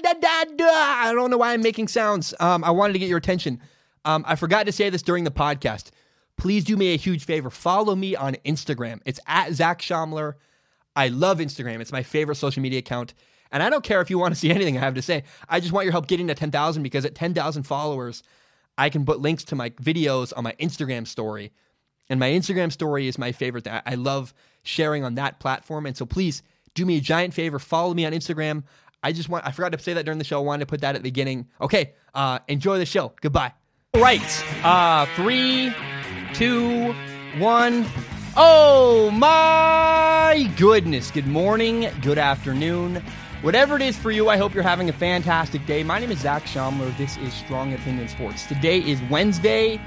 da, da, da. I don't know why I'm making sounds. Um, I wanted to get your attention. Um, I forgot to say this during the podcast. Please do me a huge favor. Follow me on Instagram. It's at Zac Shomler. I love Instagram. It's my favorite social media account. And I don't care if you want to see anything I have to say. I just want your help getting to 10,000 because at 10,000 followers, I can put links to my videos on my Instagram story. And my Instagram story is my favorite. That I love sharing on that platform. And so please do me a giant favor. Follow me on Instagram. I just want, I forgot to say that during the show. I wanted to put that at the beginning. Okay. Uh, enjoy the show. Goodbye. Right. Uh, three, two, one. Oh my goodness. Good morning. Good afternoon. Whatever it is for you, I hope you're having a fantastic day. My name is Zac Shomler. This is Strong Opinion Sports. Today is Wednesday,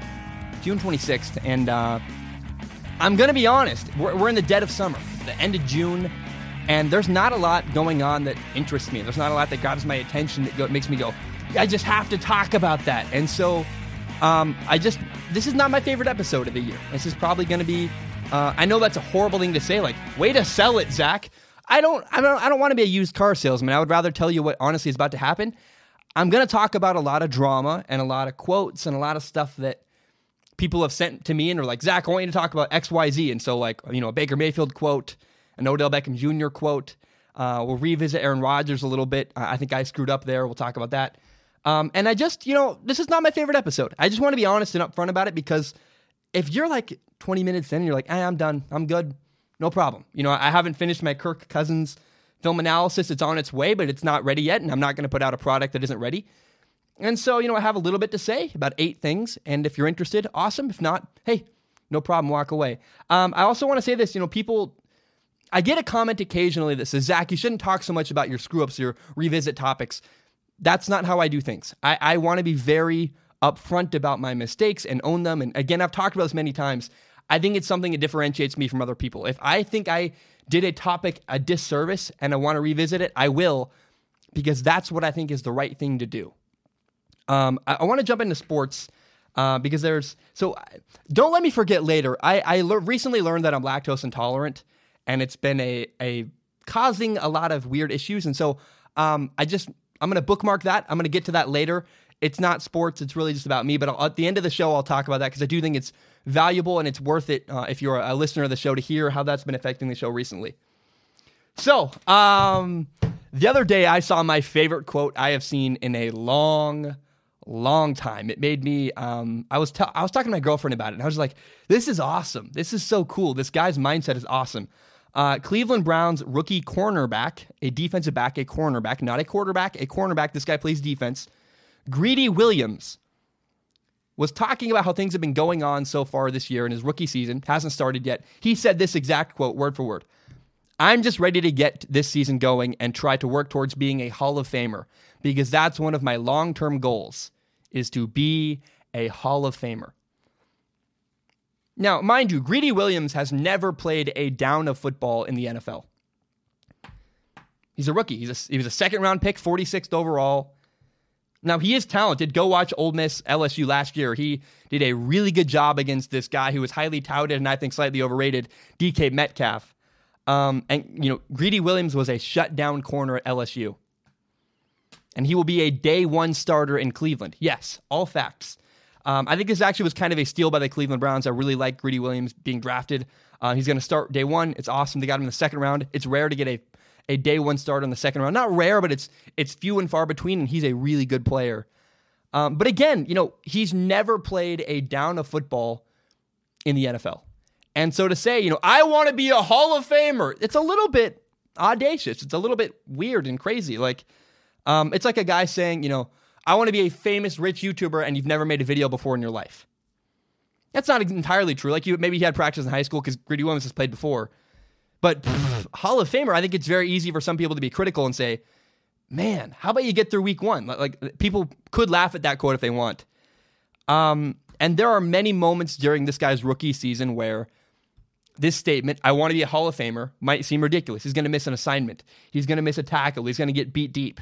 June 26th, and uh, I'm going to be honest. We're, we're in the dead of summer, the end of June, and there's not a lot going on that interests me. There's not a lot that grabs my attention that go, makes me go, I just have to talk about that. And so um, I just, this is not my favorite episode of the year. This is probably going to be, uh, I know that's a horrible thing to say, like, way to sell it, Zac. I don't, I don't, I don't want to be a used car salesman. I would rather tell you what honestly is about to happen. I'm going to talk about a lot of drama and a lot of quotes and a lot of stuff that people have sent to me and are like, Zac, I want you to talk about X, Y, Z. And so, like, you know, a Baker Mayfield quote, an Odell Beckham Jr. quote. Uh, we'll revisit Aaron Rodgers a little bit. I think I screwed up there. We'll talk about that. Um, and I just, you know, this is not my favorite episode. I just want to be honest and upfront about it because if you're like 20 minutes in and you're like, hey, I'm done, I'm good, no problem. You know, I haven't finished my Kirk Cousins film analysis. It's on its way, but it's not ready yet, and I'm not going to put out a product that isn't ready. And so, you know, I have a little bit to say about eight things. And if you're interested, awesome. If not, hey, no problem, walk away. Um, I also want to say this you know, people, I get a comment occasionally that says, Zac, you shouldn't talk so much about your screw ups, your revisit topics. That's not how I do things. I, I want to be very upfront about my mistakes and own them. And again, I've talked about this many times. I think it's something that differentiates me from other people. If I think I did a topic a disservice and I want to revisit it, I will, because that's what I think is the right thing to do. Um, I, I want to jump into sports uh, because there's so don't let me forget later. I, I le- recently learned that I'm lactose intolerant, and it's been a a causing a lot of weird issues. And so um, I just I'm going to bookmark that. I'm going to get to that later. It's not sports. It's really just about me. But I'll, at the end of the show, I'll talk about that because I do think it's valuable and it's worth it uh, if you're a listener of the show to hear how that's been affecting the show recently. So, um, the other day I saw my favorite quote I have seen in a long, long time. It made me. Um, I was t- I was talking to my girlfriend about it, and I was like, "This is awesome. This is so cool. This guy's mindset is awesome." Uh, Cleveland Browns rookie cornerback, a defensive back, a cornerback, not a quarterback, a cornerback. This guy plays defense. Greedy Williams was talking about how things have been going on so far this year in his rookie season, hasn't started yet. He said this exact quote, word for word I'm just ready to get this season going and try to work towards being a Hall of Famer because that's one of my long term goals is to be a Hall of Famer. Now, mind you, Greedy Williams has never played a down of football in the NFL. He's a rookie. He's a, he was a second round pick, 46th overall. Now he is talented. Go watch Ole Miss LSU last year. He did a really good job against this guy who was highly touted and I think slightly overrated, DK Metcalf. Um, and you know, Greedy Williams was a shutdown corner at LSU, and he will be a day one starter in Cleveland. Yes, all facts. Um, I think this actually was kind of a steal by the Cleveland Browns. I really like Greedy Williams being drafted. Uh, he's going to start day one. It's awesome. They got him in the second round. It's rare to get a a day one start in the second round. Not rare, but it's it's few and far between, and he's a really good player. Um, but again, you know, he's never played a down of football in the NFL. And so to say, you know, I want to be a Hall of Famer, it's a little bit audacious. It's a little bit weird and crazy. Like, um, it's like a guy saying, you know, I want to be a famous rich YouTuber and you've never made a video before in your life. That's not entirely true. Like, you maybe he had practice in high school because Greedy Williams has played before. But pff, Hall of Famer, I think it's very easy for some people to be critical and say, man, how about you get through week one? Like, people could laugh at that quote if they want. Um, and there are many moments during this guy's rookie season where this statement, I want to be a Hall of Famer, might seem ridiculous. He's going to miss an assignment. He's going to miss a tackle. He's going to get beat deep.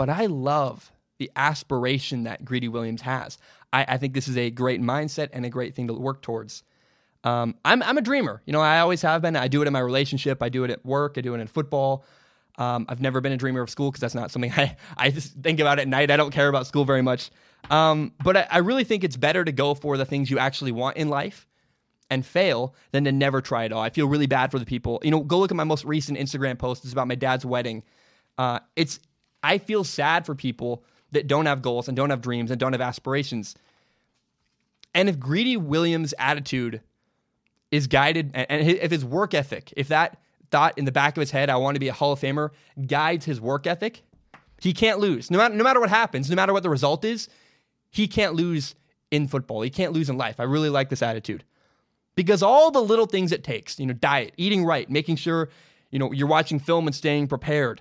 But I love the aspiration that Greedy Williams has. I, I think this is a great mindset and a great thing to work towards. Um, I'm I'm a dreamer. You know, I always have been. I do it in my relationship. I do it at work. I do it in football. Um, I've never been a dreamer of school because that's not something I, I just think about at night. I don't care about school very much. Um, but I, I really think it's better to go for the things you actually want in life and fail than to never try at all. I feel really bad for the people. You know, go look at my most recent Instagram post. It's about my dad's wedding. Uh, it's I feel sad for people that don't have goals and don't have dreams and don't have aspirations. And if Greedy Williams' attitude is guided, and if his work ethic, if that thought in the back of his head, I want to be a Hall of Famer, guides his work ethic, he can't lose. No matter, no matter what happens, no matter what the result is, he can't lose in football. He can't lose in life. I really like this attitude. Because all the little things it takes, you know, diet, eating right, making sure, you know, you're watching film and staying prepared,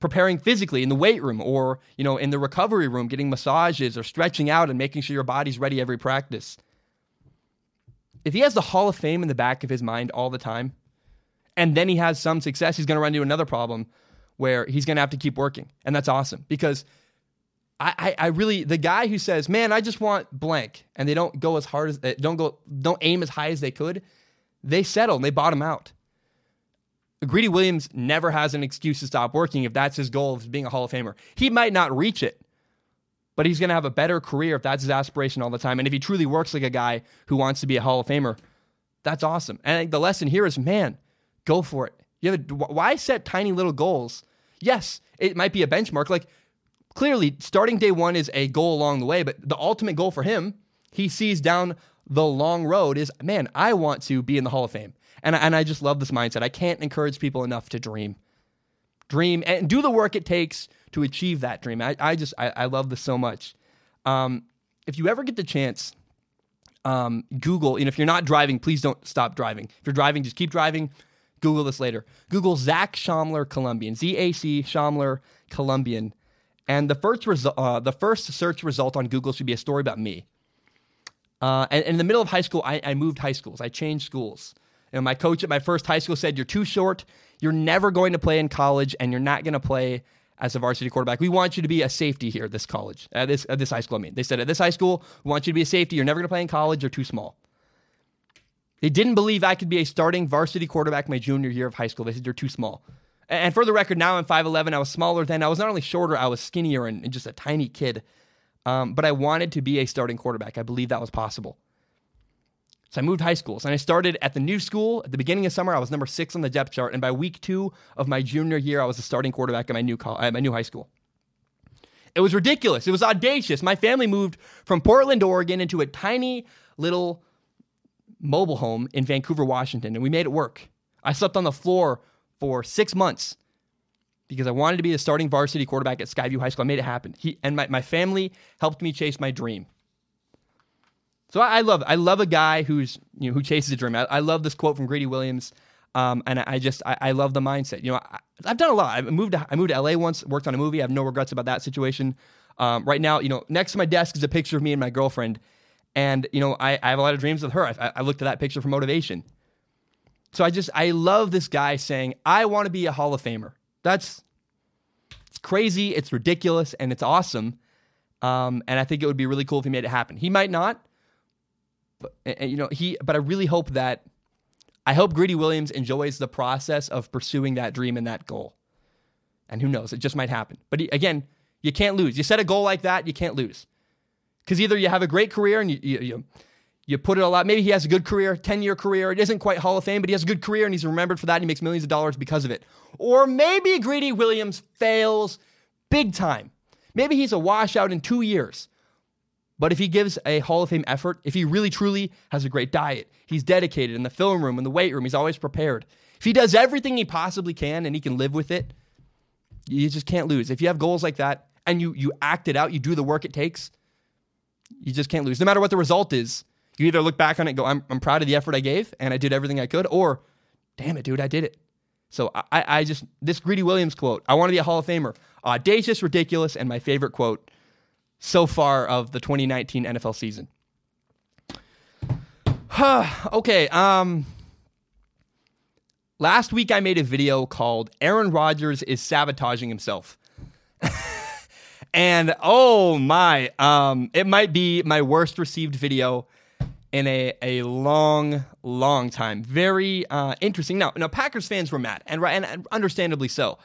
preparing physically in the weight room or, you know, in the recovery room, getting massages or stretching out and making sure your body's ready every practice. If he has the Hall of Fame in the back of his mind all the time, and then he has some success, he's going to run into another problem where he's going to have to keep working. And that's awesome because I, I, I, really the guy who says, "Man, I just want blank," and they don't go as hard as eh, don't go don't aim as high as they could, they settle and they bottom out. Greedy Williams never has an excuse to stop working if that's his goal of being a Hall of Famer. He might not reach it, but he's going to have a better career if that's his aspiration all the time. And if he truly works like a guy who wants to be a Hall of Famer, that's awesome. And the lesson here is, man, go for it. You have a, why set tiny little goals? Yes, it might be a benchmark. Like clearly, starting day one is a goal along the way, but the ultimate goal for him, he sees down the long road is, man, I want to be in the Hall of Fame. And, and I just love this mindset. I can't encourage people enough to dream. Dream and do the work it takes to achieve that dream. I, I just, I, I love this so much. Um, if you ever get the chance, um, Google, know, if you're not driving, please don't stop driving. If you're driving, just keep driving. Google this later. Google Zac Shomler Columbian, Z A C Shomler Columbian. And the first, resu- uh, the first search result on Google should be a story about me. Uh, and, and, in the middle of high school, I, I moved high schools. I changed schools. And my coach at my first high school said, You're too short. You're never going to play in college, and you're not going to play as a varsity quarterback. We want you to be a safety here at this college, at this, at this high school. I mean, they said, At this high school, we want you to be a safety. You're never going to play in college. You're too small. They didn't believe I could be a starting varsity quarterback my junior year of high school. They said, You're too small. And for the record, now I'm 5'11. I was smaller then. I was not only shorter, I was skinnier and, and just a tiny kid. Um, but I wanted to be a starting quarterback. I believe that was possible. So I moved high schools and I started at the new school. At the beginning of summer, I was number six on the depth chart. And by week two of my junior year, I was the starting quarterback at my new, at my new high school. It was ridiculous. It was audacious. My family moved from Portland, Oregon into a tiny little mobile home in Vancouver, Washington, and we made it work. I slept on the floor for six months because I wanted to be the starting varsity quarterback at Skyview High School. I made it happen. He and my, my family helped me chase my dream. So I, I love I love a guy who's you know who chases a dream. I, I love this quote from Greedy Williams, um, and I, just I, I, love the mindset. You know, I, have done a lot. I moved to, I moved to LA once, worked on a movie. I have no regrets about that situation. Um, right now, you know, next to my desk is a picture of me and my girlfriend, and you know I, I have a lot of dreams with her. I, I looked at that picture for motivation. So I just I love this guy saying I want to be a Hall of Famer. That's it's crazy, it's ridiculous, and it's awesome. Um, and I think it would be really cool if he made it happen. He might not, but and, you know he. But I really hope that I hope Greedy Williams enjoys the process of pursuing that dream and that goal. And who knows, it just might happen. But he, again, you can't lose. You set a goal like that, you can't lose. Because either you have a great career and you, you, you you put it a lot. Maybe he has a good career, 10 year career. It isn't quite Hall of Fame, but he has a good career and he's remembered for that. And he makes millions of dollars because of it. Or maybe Greedy Williams fails big time. Maybe he's a washout in two years. But if he gives a Hall of Fame effort, if he really truly has a great diet, he's dedicated in the film room, in the weight room, he's always prepared. If he does everything he possibly can and he can live with it, you just can't lose. If you have goals like that and you you act it out, you do the work it takes, you just can't lose. No matter what the result is, you either look back on it and go, I'm, I'm proud of the effort I gave and I did everything I could, or damn it, dude, I did it. So I, I just, this Greedy Williams quote, I want to be a Hall of Famer. Audacious, ridiculous, and my favorite quote so far of the 2019 NFL season. okay. Um, last week I made a video called Aaron Rodgers is sabotaging himself. and oh my, um, it might be my worst received video in a, a long, long time. Very uh, interesting. Now, now Packers fans were mad, and, and understandably so.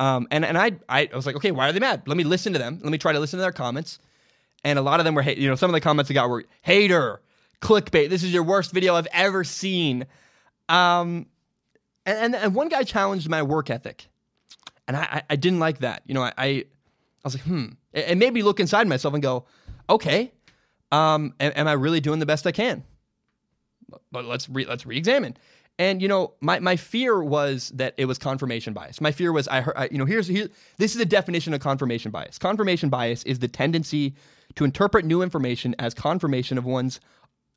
Um, and and I, I was like, okay, why are they mad? Let me listen to them. Let me try to listen to their comments. And a lot of them were, you know, some of the comments I got were hater, clickbait. This is your worst video I've ever seen. Um, and, and, and one guy challenged my work ethic, and I, I didn't like that. You know, I, I, was like, hmm. It, it made me look inside myself and go, okay, um, am, am I really doing the best I can? But let's re, let's re-examine. And you know, my, my fear was that it was confirmation bias. My fear was I heard, you know, here's here, this is the definition of confirmation bias. Confirmation bias is the tendency to interpret new information as confirmation of one's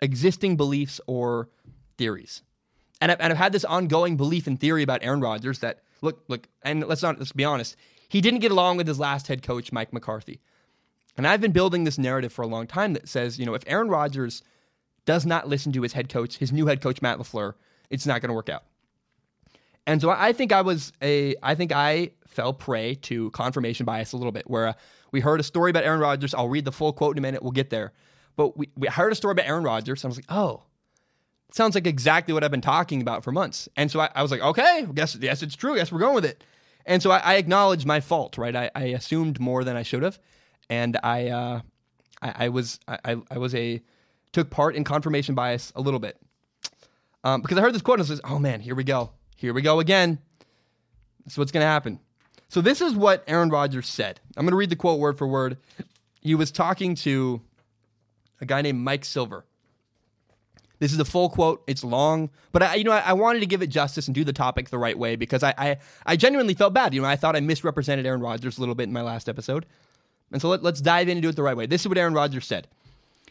existing beliefs or theories. And, I've, and I've had this ongoing belief and theory about Aaron Rodgers that look, look, and let's not let's be honest, he didn't get along with his last head coach, Mike McCarthy. And I've been building this narrative for a long time that says, you know, if Aaron Rodgers does not listen to his head coach, his new head coach Matt LaFleur, it's not going to work out. And so I think I was a, I think I fell prey to confirmation bias a little bit, where uh, we heard a story about Aaron Rodgers. I'll read the full quote in a minute. We'll get there. But we, we heard a story about Aaron Rodgers. And I was like, oh, sounds like exactly what I've been talking about for months. And so I, I was like, okay, guess yes, it's true. Yes, we're going with it. And so I, I acknowledged my fault, right? I, I, assumed more than I should have, and I, uh, I, I, was I, I was a took part in confirmation bias a little bit. Um, because I heard this quote and I says, oh man, here we go. Here we go again. This is what's going to happen. So this is what Aaron Rodgers said. I'm going to read the quote word for word. He was talking to a guy named Mike Silver. This is the full quote. It's long, but I, you know, I, I, wanted to give it justice and do the topic the right way because I, I, I, genuinely felt bad. You know, I thought I misrepresented Aaron Rodgers a little bit in my last episode, and so let, let's dive in and do it the right way. This is what Aaron Rodgers said.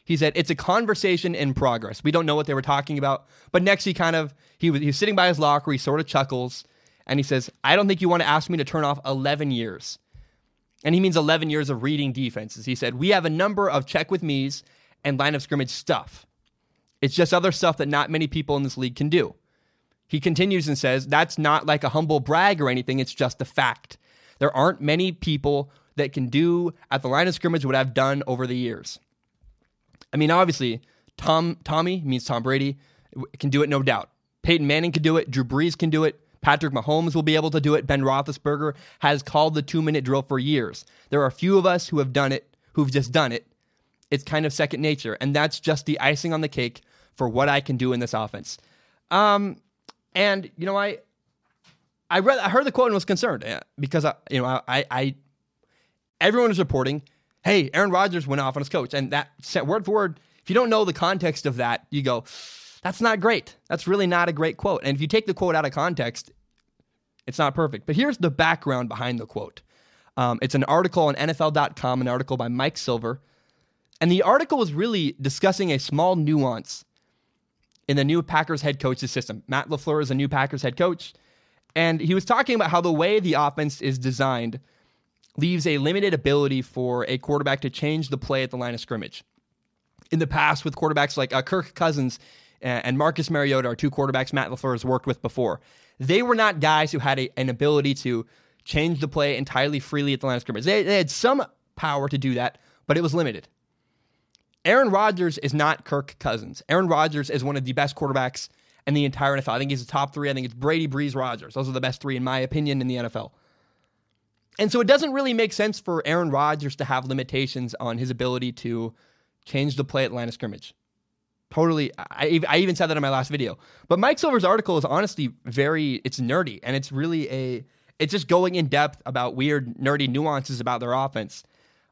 He said, It's a conversation in progress. We don't know what they were talking about. But next, he kind of, he was, he was sitting by his locker. He sort of chuckles and he says, I don't think you want to ask me to turn off 11 years. And he means 11 years of reading defenses. He said, We have a number of check with me's and line of scrimmage stuff. It's just other stuff that not many people in this league can do. He continues and says, That's not like a humble brag or anything. It's just a fact. There aren't many people that can do at the line of scrimmage what I've done over the years. I mean, obviously, Tom Tommy means Tom Brady can do it, no doubt. Peyton Manning can do it. Drew Brees can do it. Patrick Mahomes will be able to do it. Ben Roethlisberger has called the two minute drill for years. There are a few of us who have done it, who've just done it. It's kind of second nature, and that's just the icing on the cake for what I can do in this offense. Um, and you know, I, I read, I heard the quote and was concerned because I, you know, I, I, everyone is reporting hey, Aaron Rodgers went off on his coach. And that said, word for word, if you don't know the context of that, you go, that's not great. That's really not a great quote. And if you take the quote out of context, it's not perfect. But here's the background behind the quote. Um, it's an article on NFL.com, an article by Mike Silver. And the article was really discussing a small nuance in the new Packers head coach's system. Matt LaFleur is a new Packers head coach. And he was talking about how the way the offense is designed leaves a limited ability for a quarterback to change the play at the line of scrimmage. In the past, with quarterbacks like uh, Kirk Cousins and Marcus Mariota, are two quarterbacks Matt LaFleur has worked with before, they were not guys who had a, an ability to change the play entirely freely at the line of scrimmage. They, they had some power to do that, but it was limited. Aaron Rodgers is not Kirk Cousins. Aaron Rodgers is one of the best quarterbacks in the entire NFL. I think he's the top three. I think it's Brady, Brees, Rodgers. Those are the best three, in my opinion, in the NFL. And so it doesn't really make sense for Aaron Rodgers to have limitations on his ability to change the play at line of scrimmage. Totally. I, I even said that in my last video. But Mike Silver's article is honestly very, it's nerdy and it's really a, it's just going in depth about weird, nerdy nuances about their offense.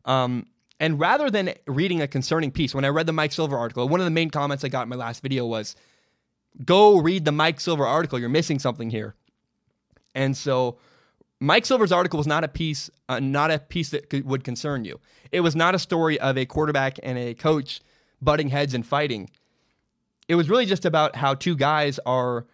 Um, and rather than reading a concerning piece, when I read the Mike Silver article, one of the main comments I got in my last video was, go read the Mike Silver article. You're missing something here. And so Mike Silver's article was not a piece, uh, not a piece that would concern you. It was not a story of a quarterback and a coach butting heads and fighting. It was really just about how two guys are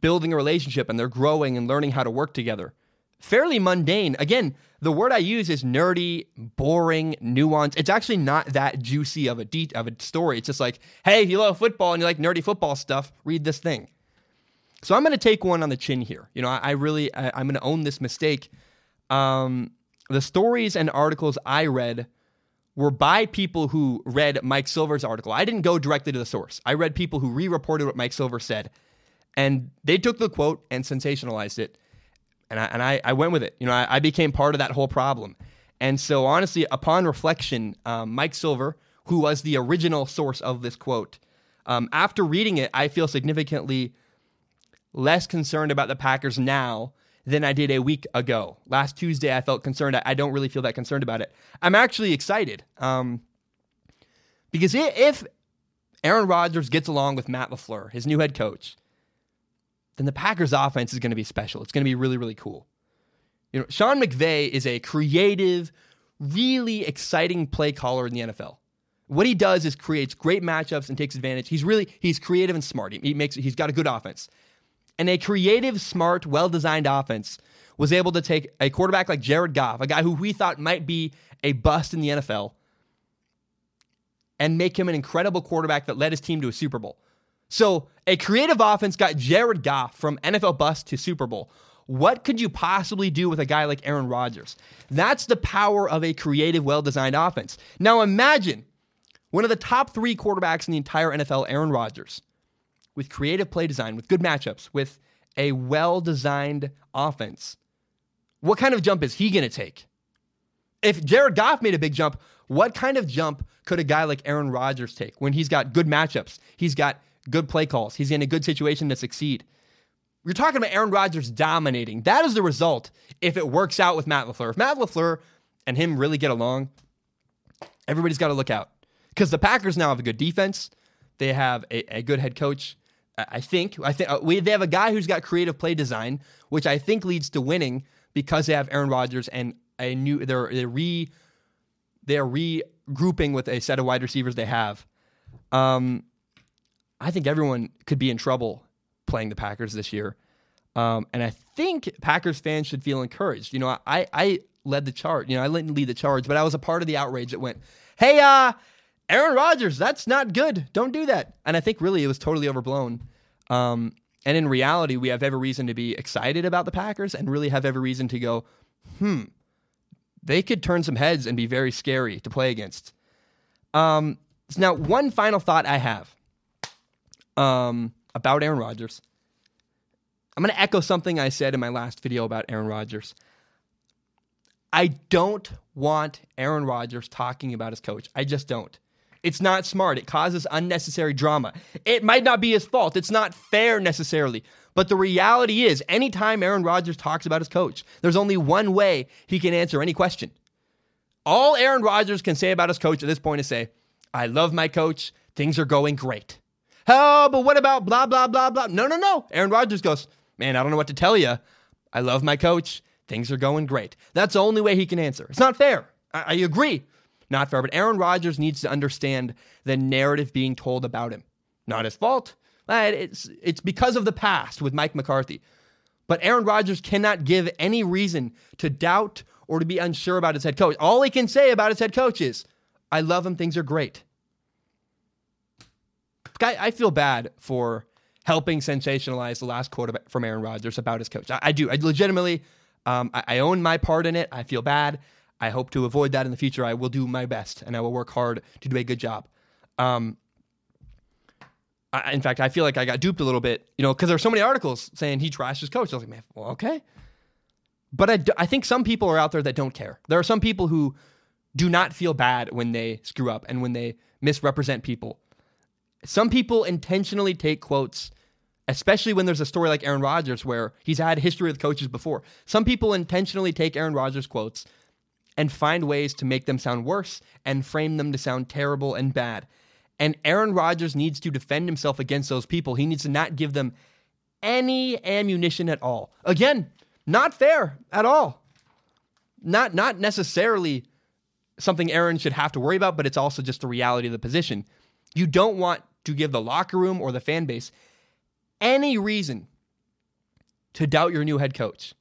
building a relationship and they're growing and learning how to work together. Fairly mundane. Again, the word I use is nerdy, boring, nuanced. It's actually not that juicy of a de- of a story. It's just like, hey, if you love football and you like nerdy football stuff, read this thing. So I'm going to take one on the chin here. You know, I, I really, I, am going to own this mistake. Um, the stories and articles I read were by people who read Mike Silver's article. I didn't go directly to the source. I read people who re-reported what Mike Silver said, and they took the quote and sensationalized it. and I and I, I went with it. You know, I, I became part of that whole problem. And so, honestly, upon reflection, um, Mike Silver, who was the original source of this quote, um, after reading it, I feel significantly less concerned about the Packers now than I did a week ago. Last Tuesday, I felt concerned. I, don't really feel that concerned about it. I'm actually excited um, because if Aaron Rodgers gets along with Matt LaFleur, his new head coach, then the Packers offense is going to be special. It's going to be really, really cool. You know, Sean McVay is a creative, really exciting play caller in the NFL. What he does is creates great matchups and takes advantage. He's really he's creative and smart. He makes he's got a good offense. And a creative, smart, well-designed offense was able to take a quarterback like Jared Goff, a guy who we thought might be a bust in the NFL, and make him an incredible quarterback that led his team to a Super Bowl. So, a creative offense got Jared Goff from NFL bust to Super Bowl. What could you possibly do with a guy like Aaron Rodgers? That's the power of a creative, well designed offense. Now imagine one of the top three quarterbacks in the entire NFL, Aaron Rodgers, with creative play design, with good matchups, with a well designed offense. What kind of jump is he going to take? If Jared Goff made a big jump, what kind of jump could a guy like Aaron Rodgers take when he's got good matchups? He's got good play calls. He's in a good situation to succeed. You're talking about Aaron Rodgers dominating. That is the result if it works out with Matt LaFleur. If Matt LaFleur and him really get along, everybody's got to look out. Because the Packers now have a good defense. They have a, a good head coach. I think. I think uh, we, they have a guy who's got creative play design, which I think leads to winning because they have Aaron Rodgers and a new. They're they're re they're regrouping with a set of wide receivers they have. Um, I think everyone could be in trouble playing the Packers this year. Um, and I think Packers fans should feel encouraged. You know, I, I led the charge. You know, I didn't lead the charge, but I was a part of the outrage that went, hey, uh, Aaron Rodgers, that's not good. Don't do that. And I think really it was totally overblown. Um, and in reality, we have every reason to be excited about the Packers and really have every reason to go, hmm, they could turn some heads and be very scary to play against. Um, so now, one final thought I have um, about Aaron Rodgers. I'm going to echo something I said in my last video about Aaron Rodgers. I don't want Aaron Rodgers talking about his coach. I just don't. It's not smart. It causes unnecessary drama. It might not be his fault. It's not fair necessarily. But the reality is, anytime Aaron Rodgers talks about his coach, there's only one way he can answer any question. All Aaron Rodgers can say about his coach at this point is say, I love my coach. Things are going great. Oh, but what about blah, blah, blah, blah? No, no, no. Aaron Rodgers goes, Man, I don't know what to tell you. I love my coach. Things are going great. That's the only way he can answer. It's not fair. I, I agree. Not fair. But Aaron Rodgers needs to understand the narrative being told about him. Not his fault. It's, it's because of the past with Mike McCarthy. But Aaron Rodgers cannot give any reason to doubt or to be unsure about his head coach. All he can say about his head coach is, I love him. Things are great. I, I feel bad for helping sensationalize the last quote from Aaron Rodgers about his coach. I, I do. I legitimately, um, I, I, own my part in it. I feel bad. I hope to avoid that in the future. I will do my best and I will work hard to do a good job. Um, I, in fact, I feel like I got duped a little bit, you know, because there are so many articles saying he trashed his coach. I was like, man, well, okay. But I, I think some people are out there that don't care. There are some people who do not feel bad when they screw up and when they misrepresent people some people intentionally take quotes, especially when there's a story like Aaron Rodgers where he's had history with coaches before. Some people intentionally take Aaron Rodgers quotes and find ways to make them sound worse and frame them to sound terrible and bad. And Aaron Rodgers needs to defend himself against those people. He needs to not give them any ammunition at all. Again, not fair at all. Not not necessarily something Aaron should have to worry about, but it's also just the reality of the position. You don't want to give the locker room or the fan base any reason to doubt your new head coach.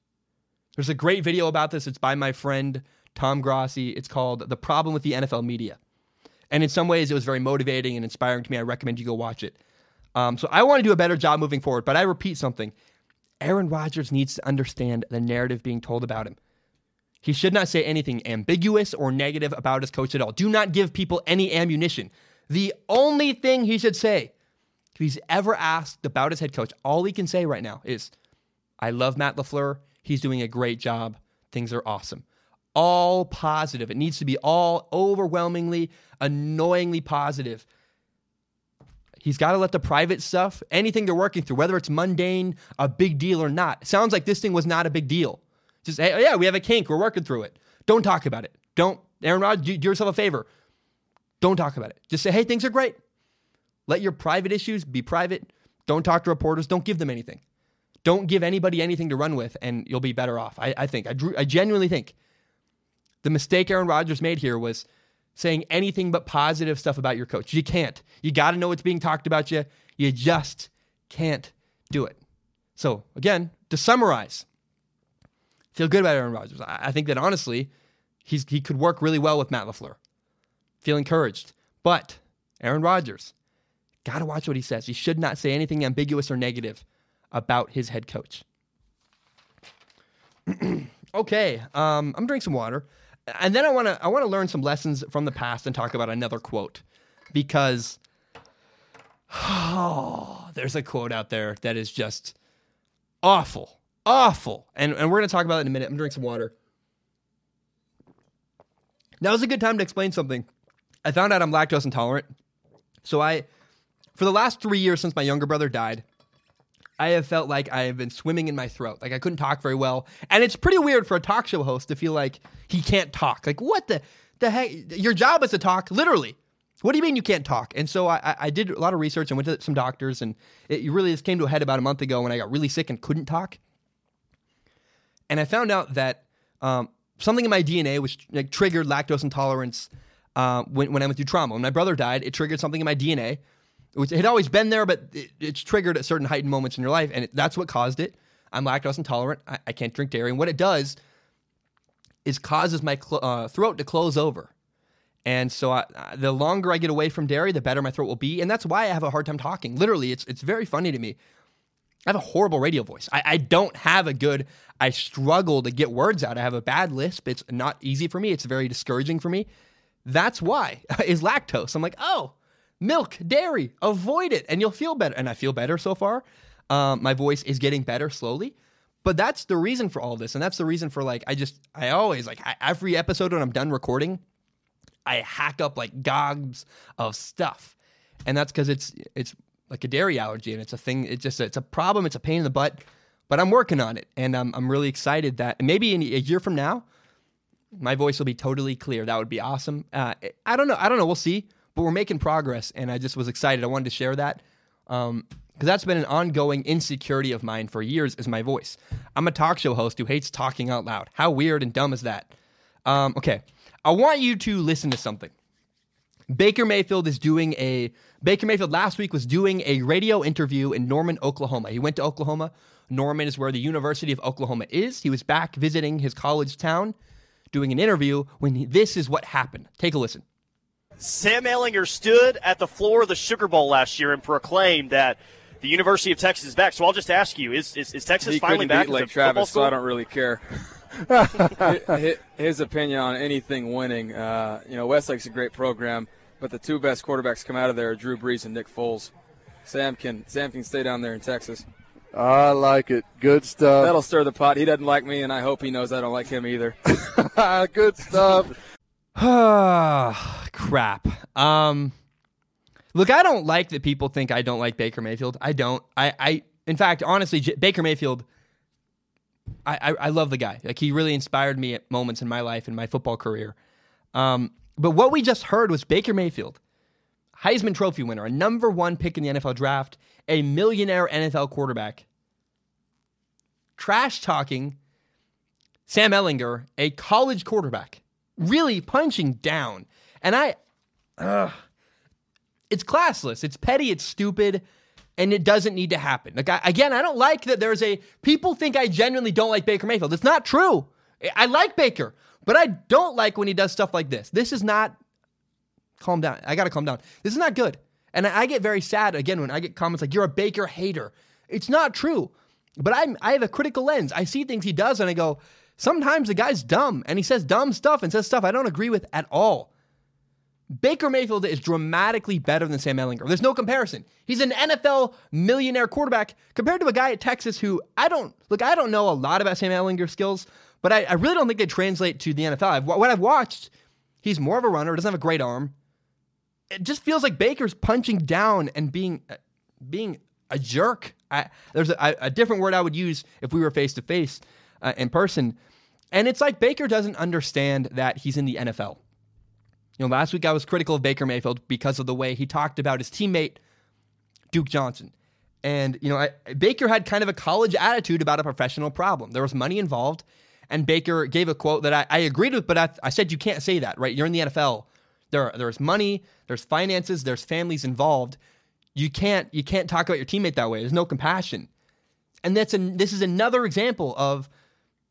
There's a great video about this. It's by my friend Tom Grossi. It's called The Problem with the NFL Media. And in some ways, it was very motivating and inspiring to me. I recommend you go watch it. Um, so I want to do a better job moving forward. But I repeat something Aaron Rodgers needs to understand the narrative being told about him. He should not say anything ambiguous or negative about his coach at all. Do not give people any ammunition. The only thing he should say, if he's ever asked about his head coach, all he can say right now is, I love Matt LaFleur. He's doing a great job. Things are awesome. All positive. It needs to be all overwhelmingly, annoyingly positive. He's got to let the private stuff, anything they're working through, whether it's mundane, a big deal or not. Sounds like this thing was not a big deal. Just, hey, oh, yeah, we have a kink. We're working through it. Don't talk about it. Don't, Aaron Rodgers, do, do yourself a favor. Don't talk about it. Just say, hey, things are great. Let your private issues be private. Don't talk to reporters. Don't give them anything. Don't give anybody anything to run with, and you'll be better off. I, I think. I, I genuinely think the mistake Aaron Rodgers made here was saying anything but positive stuff about your coach. You can't. You got to know what's being talked about you. You just can't do it. So, again, to summarize, feel good about Aaron Rodgers. I, think that honestly, he's, he could work really well with Matt LaFleur. Feel encouraged. But Aaron Rodgers, got to watch what he says. He should not say anything ambiguous or negative about his head coach. okay, um, I'm drinking some water, and then I want to I want to learn some lessons from the past and talk about another quote because oh, there's a quote out there that is just awful, awful, and and we're gonna talk about it in a minute. I'm drinking some water. Now is a good time to explain something. I found out I'm lactose intolerant, so I, for the last three years since my younger brother died, I have felt like I have been swimming in my throat. Like I couldn't talk very well. And it's pretty weird for a talk show host to feel like he can't talk. Like, what the, the heck? Your job is to talk, literally. What do you mean you can't talk? And so I, I did a lot of research and went to some doctors, and it really just came to a head about a month ago when I got really sick and couldn't talk. And I found out that um, something in my DNA was like, triggered lactose intolerance uh, when, when I went through trauma. When my brother died, it triggered something in my DNA it had always been there, but it, it's triggered at certain heightened moments in your life, and it, that's what caused it. I'm lactose intolerant. I, I, can't drink dairy, and what it does is causes my cl- uh, throat to close over. And so, I, the longer I get away from dairy, the better my throat will be, and that's why I have a hard time talking. Literally, it's it's very funny to me. I have a horrible radio voice. I, I don't have a good. I struggle to get words out. I have a bad lisp. It's not easy for me. It's very discouraging for me. That's why is lactose. I'm like, oh, milk, dairy, avoid it, and you'll feel better. And I feel better so far. Um, my voice is getting better slowly. But that's the reason for all this. And that's the reason for like, I just, I always, like, every episode when I'm done recording, I hack up like gobs of stuff. And that's because it's, it's like a dairy allergy and it's a thing. It's just, it's a problem. It's a pain in the butt, but I'm working on it. And I'm, I'm really excited that maybe in a year from now, my voice will be totally clear. That would be awesome. Uh, I don't know. I don't know. We'll see but we're making progress, and I just was excited. I wanted to share that because um, that's been an ongoing insecurity of mine for years. Is my voice? I'm a talk show host who hates talking out loud. How weird and dumb is that? Um, okay, I want you to listen to something. Baker Mayfield is doing a Baker Mayfield last week was doing a radio interview in Norman, Oklahoma. He went to Oklahoma. Norman is where the University of Oklahoma is. He was back visiting his college town doing an interview when he, this is what happened. Take a listen. Sam Ehlinger stood at the floor of the Sugar Bowl last year and proclaimed that the University of Texas is back. So I'll just ask you: Is is, is Texas he finally back? Beat Lake Travis, so I don't really care. his opinion on anything winning. Uh, you know, Westlake's a great program, but the two best quarterbacks come out of there are Drew Brees and Nick Foles. Sam can Sam can stay down there in Texas. I like it. Good stuff. That'll stir the pot. He doesn't like me, and I hope he knows I don't like him either. Good stuff. Crap. Um, look, I don't like that people think I don't like Baker Mayfield. I don't. I, I in fact, honestly, J- Baker Mayfield. I, I, I love the guy. Like he really inspired me at moments in my life and my football career. Um, but what we just heard was Baker Mayfield, Heisman Trophy winner, a number one pick in the NFL draft, a millionaire NFL quarterback, trash talking Sam Ehlinger, a college quarterback really punching down. And I, it's classless, it's petty, it's stupid, and it doesn't need to happen. Like I, again, I don't like that there's a people think I genuinely don't like Baker Mayfield. It's not true. I like Baker, but I don't like when he does stuff like this. This is not. Calm down. I gotta calm down. This is not good. And I get very sad again when I get comments like "You're a Baker hater." It's not true. But I'm I have a critical lens. I see things he does and I go, Sometimes the guy's dumb and he says dumb stuff and says stuff I don't agree with at all. Baker Mayfield is dramatically better than Sam Ehlinger. There's no comparison. He's an NFL millionaire quarterback compared to a guy at Texas who I don't look. I don't know a lot about Sam Ehlinger's skills, but I, I really don't think they translate to the NFL. I've, what I've watched, he's more of a runner. Doesn't have a great arm. It just feels like Baker's punching down and being uh, being a jerk. I, there's a, a, different word I would use if we were face to face in person, and it's like Baker doesn't understand that he's in the NFL. You know, last week I was critical of Baker Mayfield because of the way he talked about his teammate Duke Johnson. And, you know, I, Baker had kind of a college attitude about a professional problem. There was money involved, and Baker gave a quote that I, I agreed with, but I, I, said you can't say that, right? You're in the NFL. There, there's money, there's finances, there's families involved. You can't, you can't talk about your teammate that way. There's no compassion. And that's an, this is another example of,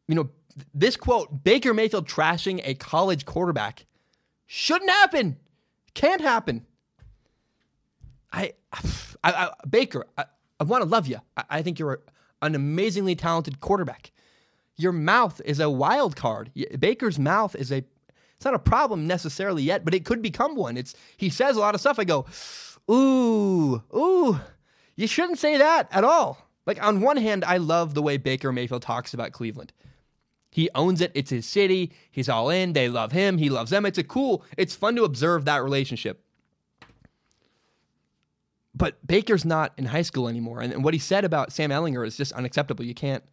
you know, this quote: Baker Mayfield trashing a college quarterback Shouldn't happen. Can't happen. I, I, I Baker, I, I want to love you. I, I think you're an amazingly talented quarterback. Your mouth is a wild card. Baker's mouth is a it's not a problem necessarily yet, but it could become one. It's he says a lot of stuff. I go, ooh, ooh, you shouldn't say that at all. Like on one hand, I love the way Baker Mayfield talks about Cleveland. He owns it. It's his city. He's all in. They love him. He loves them. It's a cool, it's fun to observe that relationship. But Baker's not in high school anymore. And what he said about Sam Ehlinger is just unacceptable. You can't.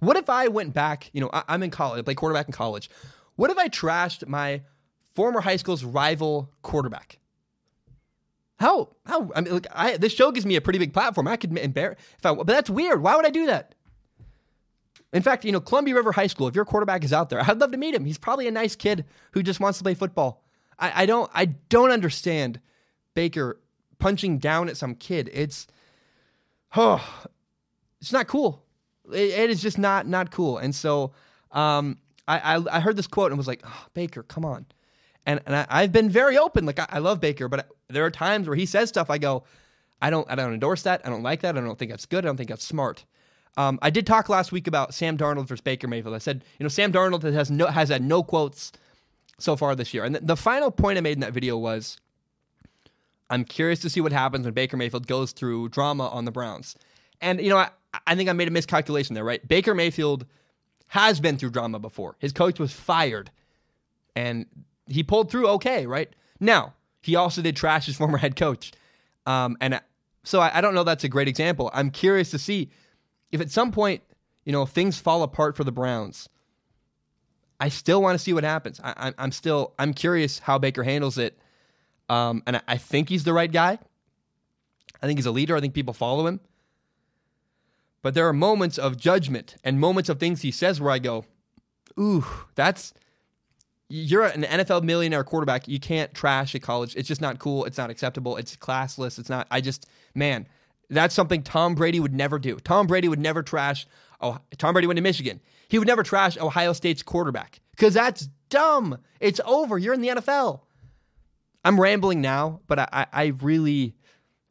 What if I went back? You know, I, am in college. I play quarterback in college. What if I trashed my former high school's rival quarterback? How? How? I mean, look, I, this show gives me a pretty big platform. I could embarrass. If I, but that's weird. Why would I do that? In fact, you know, Columbia River High School, if your quarterback is out there, I'd love to meet him. He's probably a nice kid who just wants to play football. I, I don't I don't understand Baker punching down at some kid. It's oh it's not cool. it, it is just not not cool. And so um, I, I, I heard this quote and was like, oh, Baker, come on. And and I, have been very open. Like I, I love Baker, but there are times where he says stuff. I go, I don't I don't endorse that. I don't like that. I don't think that's good. I don't think that's smart. Um, I did talk last week about Sam Darnold versus Baker Mayfield. I said, you know, Sam Darnold has no has had no quotes so far this year. And the, the final point I made in that video was, I'm curious to see what happens when Baker Mayfield goes through drama on the Browns. And you know, I, I think I made a miscalculation there. Right, Baker Mayfield has been through drama before. His coach was fired, and he pulled through okay. Right now, he also did trash his former head coach. Um, and so I, I don't know that's a great example. I'm curious to see if at some point, you know, things fall apart for the Browns, I still want to see what happens. I, am still I'm curious how Baker handles it, um, and I, I think he's the right guy. I think he's a leader. I think people follow him. But there are moments of judgment and moments of things he says where I go, "Ooh, that's." You're an NFL millionaire quarterback. You can't trash a college. It's just not cool. It's not acceptable. It's classless. It's not. I just, man, that's something Tom Brady would never do. Tom Brady would never trash. Oh, Tom Brady went to Michigan. He would never trash Ohio State's quarterback because that's dumb. It's over. You're in the NFL. I'm rambling now, but I, I really,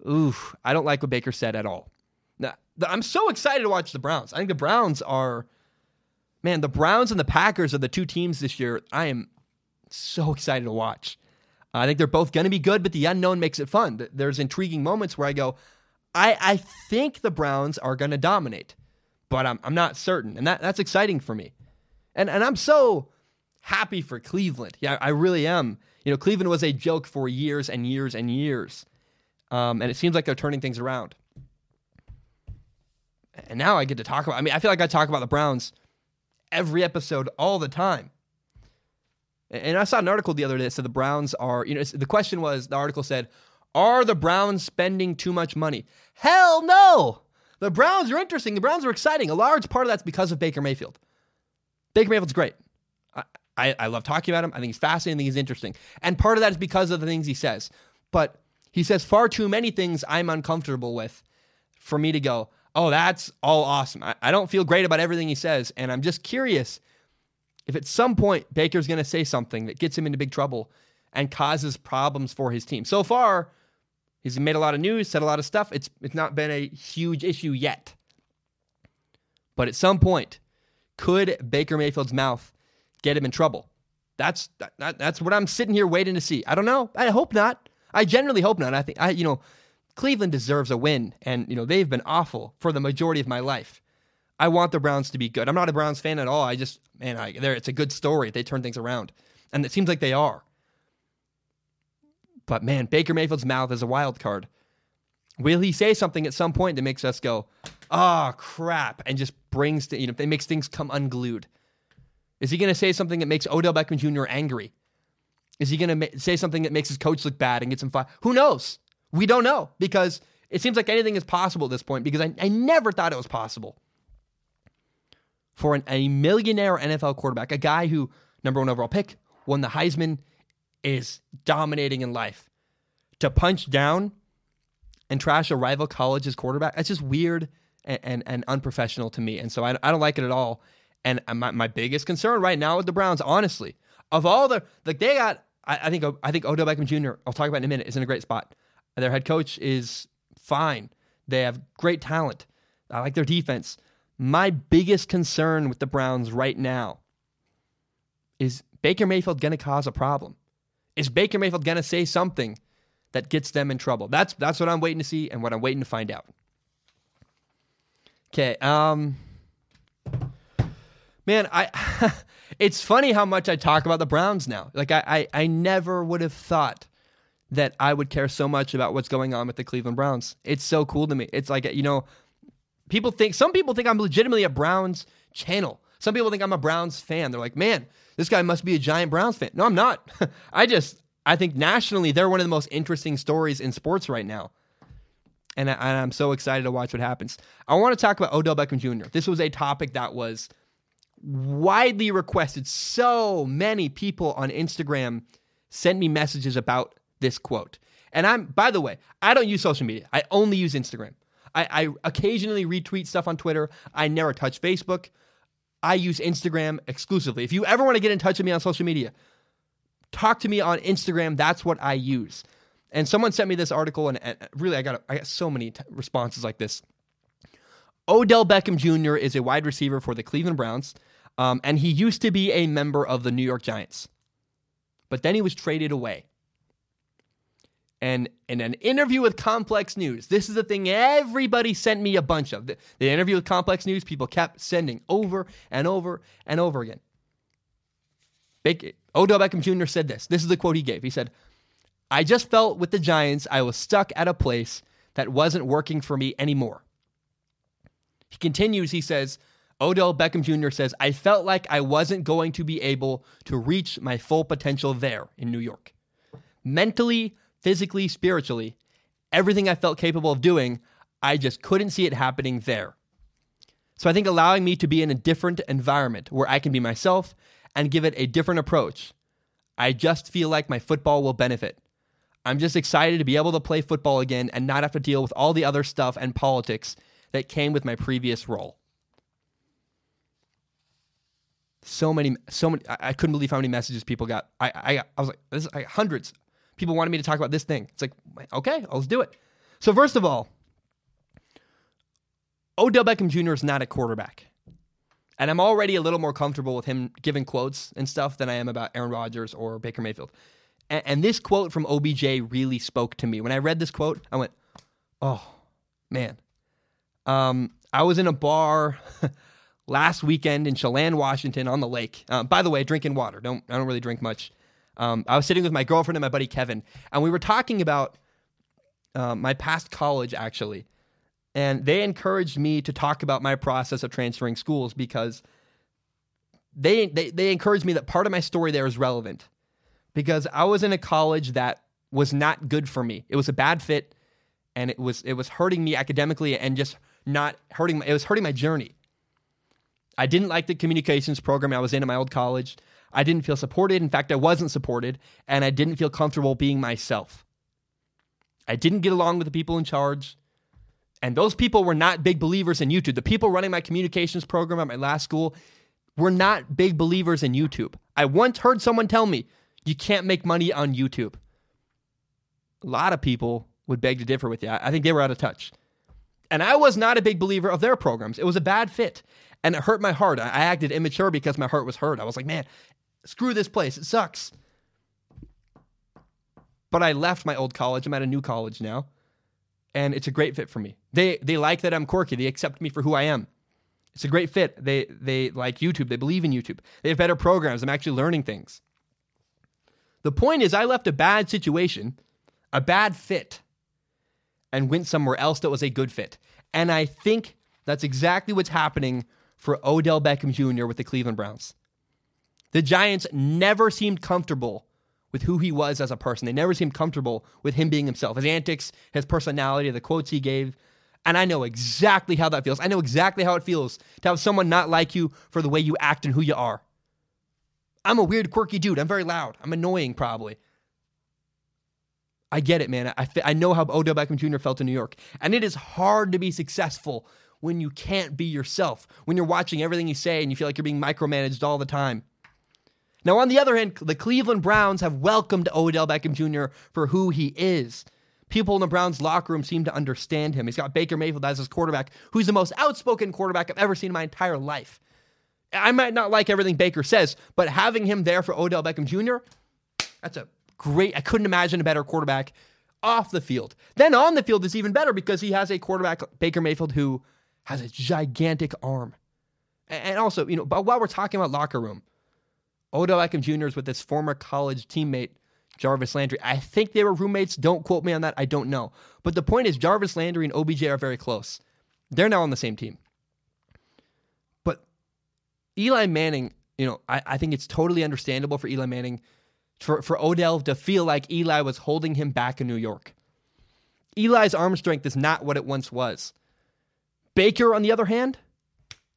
oof, I don't like what Baker said at all. Now, I'm so excited to watch the Browns. I think the Browns are, man, the Browns and the Packers are the two teams this year. I am so excited to watch. I think they're both going to be good, but the unknown makes it fun. There's intriguing moments where I go, I, I think the Browns are going to dominate, but I'm, I'm not certain. And that, that's exciting for me. And, and I'm so happy for Cleveland. Yeah, I really am. You know, Cleveland was a joke for years and years and years. Um, and it seems like they're turning things around. And now I get to talk about, I mean, I feel like I talk about the Browns every episode all the time. And I saw an article the other day that said the Browns are, you know, the question was, the article said, are the Browns spending too much money? Hell no! The Browns are interesting. The Browns are exciting. A large part of that's because of Baker Mayfield. Baker Mayfield's great. I, I, I love talking about him. I think he's fascinating. I think he's interesting. And part of that is because of the things he says. But he says far too many things I'm uncomfortable with for me to go, oh, that's all awesome. I, I don't feel great about everything he says. And I'm just curious if at some point Baker's going to say something that gets him into big trouble and causes problems for his team. So far, He's made a lot of news, said a lot of stuff. It's it's not been a huge issue yet. But at some point, could Baker Mayfield's mouth get him in trouble? That's that, that, that's what I'm sitting here waiting to see. I don't know. I hope not. I generally hope not. I think I you know Cleveland deserves a win and you know they've been awful for the majority of my life. I want the Browns to be good. I'm not a Browns fan at all. I just man, I, there it's a good story. They turn things around. And it seems like they are. But man, Baker Mayfield's mouth is a wild card. Will he say something at some point that makes us go, "Ah, oh, crap," and just brings to, you know, it makes things come unglued? Is he going to say something that makes Odell Beckham Jr. angry? Is he going to ma- say something that makes his coach look bad and gets him fired? Who knows? We don't know because it seems like anything is possible at this point because I, I never thought it was possible for an, a millionaire NFL quarterback, a guy who, number one overall pick, won the Heisman, is dominating in life, to punch down and trash a rival college's quarterback, that's just weird and, and, and unprofessional to me. And so I, I don't like it at all. And my, my biggest concern right now with the Browns, honestly, of all the like they got, I, I think I think Odell Beckham Jr. I'll talk about in a minute is in a great spot. Their head coach is fine. They have great talent. I like their defense. My biggest concern with the Browns right now is Baker Mayfield going to cause a problem? Is Baker Mayfield going to say something that gets them in trouble? That's that's what I'm waiting to see and what I'm waiting to find out. Okay, um man, I it's funny how much I talk about the Browns now. Like I, I, I never would have thought that I would care so much about what's going on with the Cleveland Browns. It's so cool to me. It's like you know, people think some people think I'm legitimately a Browns channel. Some people think I'm a Browns fan. They're like, man, this guy must be a giant Browns fan. No, I'm not. I just I think nationally they're one of the most interesting stories in sports right now. And, I, I'm so excited to watch what happens. I want to talk about Odell Beckham Jr. This was a topic that was widely requested. So many people on Instagram sent me messages about this quote. And I'm, by the way, I don't use social media. I only use Instagram. I, I occasionally retweet stuff on Twitter. I never touch Facebook. I use Instagram exclusively. If you ever want to get in touch with me on social media, talk to me on Instagram. That's what I use. And someone sent me this article, and, and really, I got I got so many t- responses like this. Odell Beckham Jr. is a wide receiver for the Cleveland Browns. Um, and he used to be a member of the New York Giants. But then he was traded away. And in an interview with Complex News, this is the thing everybody sent me a bunch of. The, the interview with Complex News, people kept sending over and over and over again. Odell Beckham Jr. said this. This is the quote he gave. He said, I just felt with the Giants, I was stuck at a place that wasn't working for me anymore. He continues, he says, Odell Beckham Jr. says, I felt like I wasn't going to be able to reach my full potential there in New York. Mentally, physically, spiritually, everything I felt capable of doing, I just couldn't see it happening there. So I think allowing me to be in a different environment where I can be myself and give it a different approach, I just feel like my football will benefit. I'm just excited to be able to play football again and not have to deal with all the other stuff and politics that came with my previous role so many, so many. I, couldn't believe how many messages people got. I, I, I was like, this is like hundreds. People wanted me to talk about this thing. It's like, okay, let's do it. So first of all, Odell Beckham Jr. is not a quarterback. And I'm already a little more comfortable with him giving quotes and stuff than I am about Aaron Rodgers or Baker Mayfield. And, and this quote from OBJ really spoke to me. When I read this quote, I went, oh, man. Um, I was in a bar last weekend in Chelan, Washington, on the lake. Uh, by the way, drinking water. Don't I don't really drink much. Um, I was sitting with my girlfriend and my buddy Kevin, and we were talking about uh, my past college actually, and they encouraged me to talk about my process of transferring schools because they they they encouraged me that part of my story there is relevant because I was in a college that was not good for me. It was a bad fit, and it was it was hurting me academically and just not hurting. My, it was hurting my journey. I didn't like the communications program I was in at my old college. I didn't feel supported. In fact, I wasn't supported, and I didn't feel comfortable being myself. I didn't get along with the people in charge. And those people were not big believers in YouTube. The people running my communications program at my last school were not big believers in YouTube. I once heard someone tell me, you can't make money on YouTube. A lot of people would beg to differ with you. I think they were out of touch. And I was not a big believer of their programs. It was a bad fit and it hurt my heart. I acted immature because my heart was hurt. I was like, man, screw this place. It sucks. But I left my old college. I'm at a new college now. And it's a great fit for me. They they like that I'm quirky. They accept me for who I am. It's a great fit. They they like YouTube. They believe in YouTube. They have better programs. I'm actually learning things. The point is I left a bad situation, a bad fit, and went somewhere else that was a good fit. And I think that's exactly what's happening for Odell Beckham Jr. with the Cleveland Browns. The Giants never seemed comfortable with who he was as a person. They never seemed comfortable with him being himself, his antics, his personality, the quotes he gave. And I know exactly how that feels. I know exactly how it feels to have someone not like you for the way you act and who you are. I'm a weird, quirky dude. I'm very loud. I'm annoying, probably. I get it, man. I, I know how Odell Beckham Jr. felt in New York. And it is hard to be successful when you can't be yourself, when you're watching everything you say and you feel like you're being micromanaged all the time. Now, on the other hand, the Cleveland Browns have welcomed Odell Beckham Jr. for who he is. People in the Browns locker room seem to understand him. He's got Baker Mayfield as his quarterback, who's the most outspoken quarterback I've ever seen in my entire life. I might not like everything Baker says, but having him there for Odell Beckham Jr., that's a great, I couldn't imagine a better quarterback off the field. Then on the field is even better because he has a quarterback, Baker Mayfield, who has a gigantic arm. And also, you know, but while we're talking about locker room, Odell Beckham Jr. is with his former college teammate, Jarvis Landry. I think they were roommates. Don't quote me on that. I don't know. But the point is, Jarvis Landry and OBJ are very close. They're now on the same team. But Eli Manning, you know, I, I think it's totally understandable for Eli Manning, for, for Odell to feel like Eli was holding him back in New York. Eli's arm strength is not what it once was. Baker, on the other hand,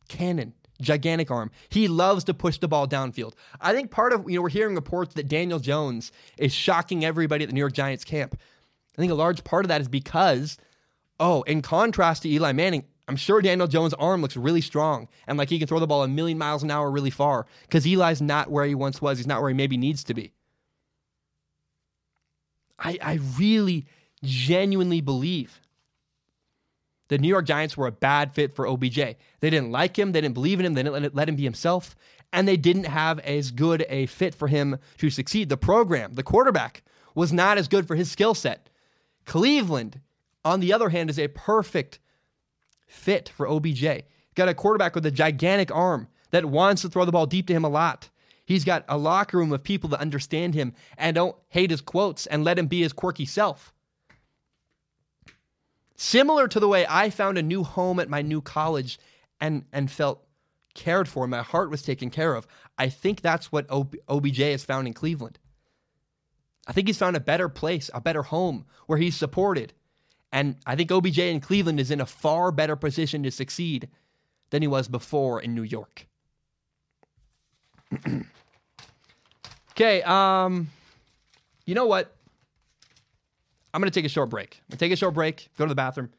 cannon, gigantic arm. He loves to push the ball downfield. I think part of, you know, we're hearing reports that Daniel Jones is shocking everybody at the New York Giants camp. I think a large part of that is because, oh, in contrast to Eli Manning, I'm sure Daniel Jones' arm looks really strong and like he can throw the ball a million miles an hour really far because Eli's not where he once was. He's not where he maybe needs to be. I, I really genuinely believe the New York Giants were a bad fit for OBJ. They didn't like him, they didn't believe in him, they didn't let him be himself, and they didn't have as good a fit for him to succeed. The program, the quarterback, was not as good for his skill set. Cleveland, on the other hand, is a perfect fit for OBJ. Got a quarterback with a gigantic arm that wants to throw the ball deep to him a lot. He's got a locker room of people that understand him and don't hate his quotes and let him be his quirky self. Similar to the way I found a new home at my new college and, and felt cared for, my heart was taken care of. I think that's what OBJ has found in Cleveland. I think he's found a better place, a better home where he's supported. And I think OBJ in Cleveland is in a far better position to succeed than he was before in New York. okay, um, you know what? I'm going to take a short break. I'm going to take a short break, go to the bathroom.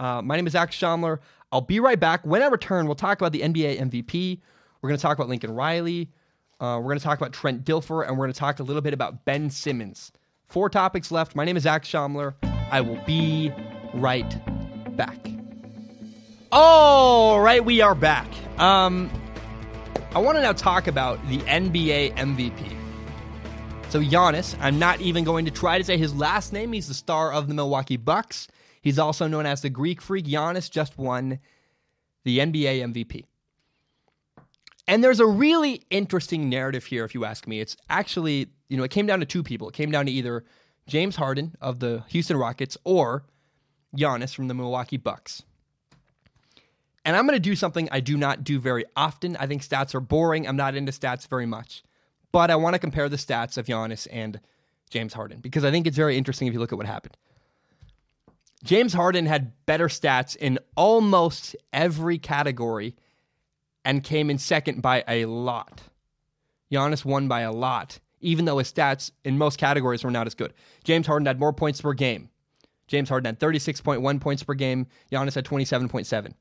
Uh, my name is Zac Shomler. I'll be right back. When I return, we'll talk about the NBA MVP. We're going to talk about Lincoln Riley. Uh, we're going to talk about Trent Dilfer, and we're going to talk a little bit about Ben Simmons. Four topics left. My name is Zac Shomler. I will be right back. All right, we are back. Um, I want to now talk about the NBA MVP. So Giannis, I'm not even going to try to say his last name. He's the star of the Milwaukee Bucks. He's also known as the Greek Freak. Giannis just won the NBA MVP. And there's a really interesting narrative here, if you ask me. It's actually, you know, it came down to two people. It came down to either James Harden of the Houston Rockets or Giannis from the Milwaukee Bucks. And I'm going to do something I do not do very often. I think stats are boring. I'm not into stats very much. But I want to compare the stats of Giannis and James Harden because I think it's very interesting if you look at what happened. James Harden had better stats in almost every category and came in second by a lot. Giannis won by a lot, even though his stats in most categories were not as good. James Harden had more points per game. James Harden had 36.1 points per game. Giannis had 27.7.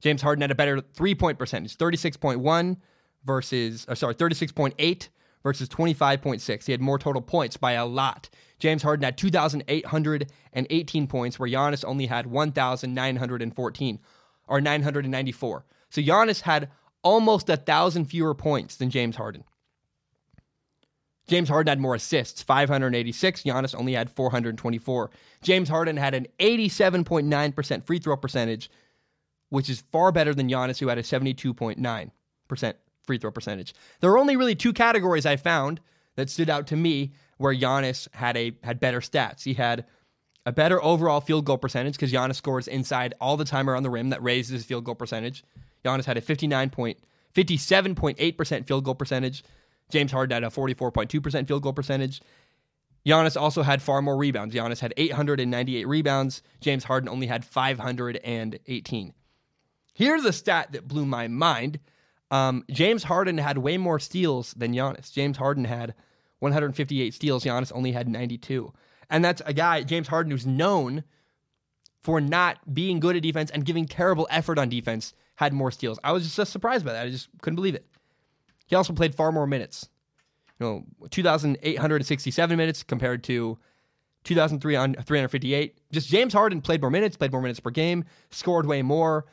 James Harden had a better three point percentage, 36.1 versus, uh, sorry, 36.8 versus 25.6. He had more total points by a lot. James Harden had 2,818 points, where Giannis only had 1,914 or 994. So Giannis had almost a thousand fewer points than James Harden. James Harden had more assists, 586. Giannis only had 424. James Harden had an 87.9% free throw percentage, which is far better than Giannis, who had a 72.9% free throw percentage. There are only really two categories I found that stood out to me where Giannis had a had better stats. He had a better overall field goal percentage because Giannis scores inside all the time around the rim. That raises his field goal percentage. Giannis had a 59 point, 57.8% field goal percentage. James Harden had a 44.2% field goal percentage. Giannis also had far more rebounds. Giannis had 898 rebounds. James Harden only had 518. Here's a stat that blew my mind. Um, James Harden had way more steals than Giannis. James Harden had 158 steals. Giannis only had 92. And that's a guy, James Harden, who's known for not being good at defense and giving terrible effort on defense, had more steals. I was just surprised by that. I just couldn't believe it. He also played far more minutes. You know, 2,867 minutes compared to 2,358. Just James Harden played more minutes, played more minutes per game, scored way more.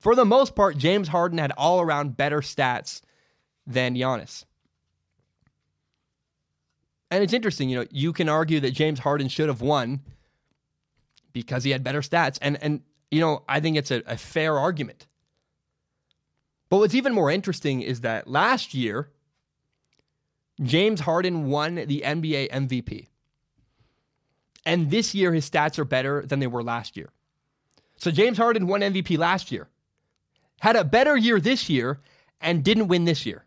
For the most part, James Harden had all around better stats than Giannis. And it's interesting, you know, you can argue that James Harden should have won because he had better stats. And and you know, I think it's a, a fair argument. But what's even more interesting is that last year, James Harden won the NBA MVP. And this year, his stats are better than they were last year. So James Harden won MVP last year, had a better year this year, and didn't win this year.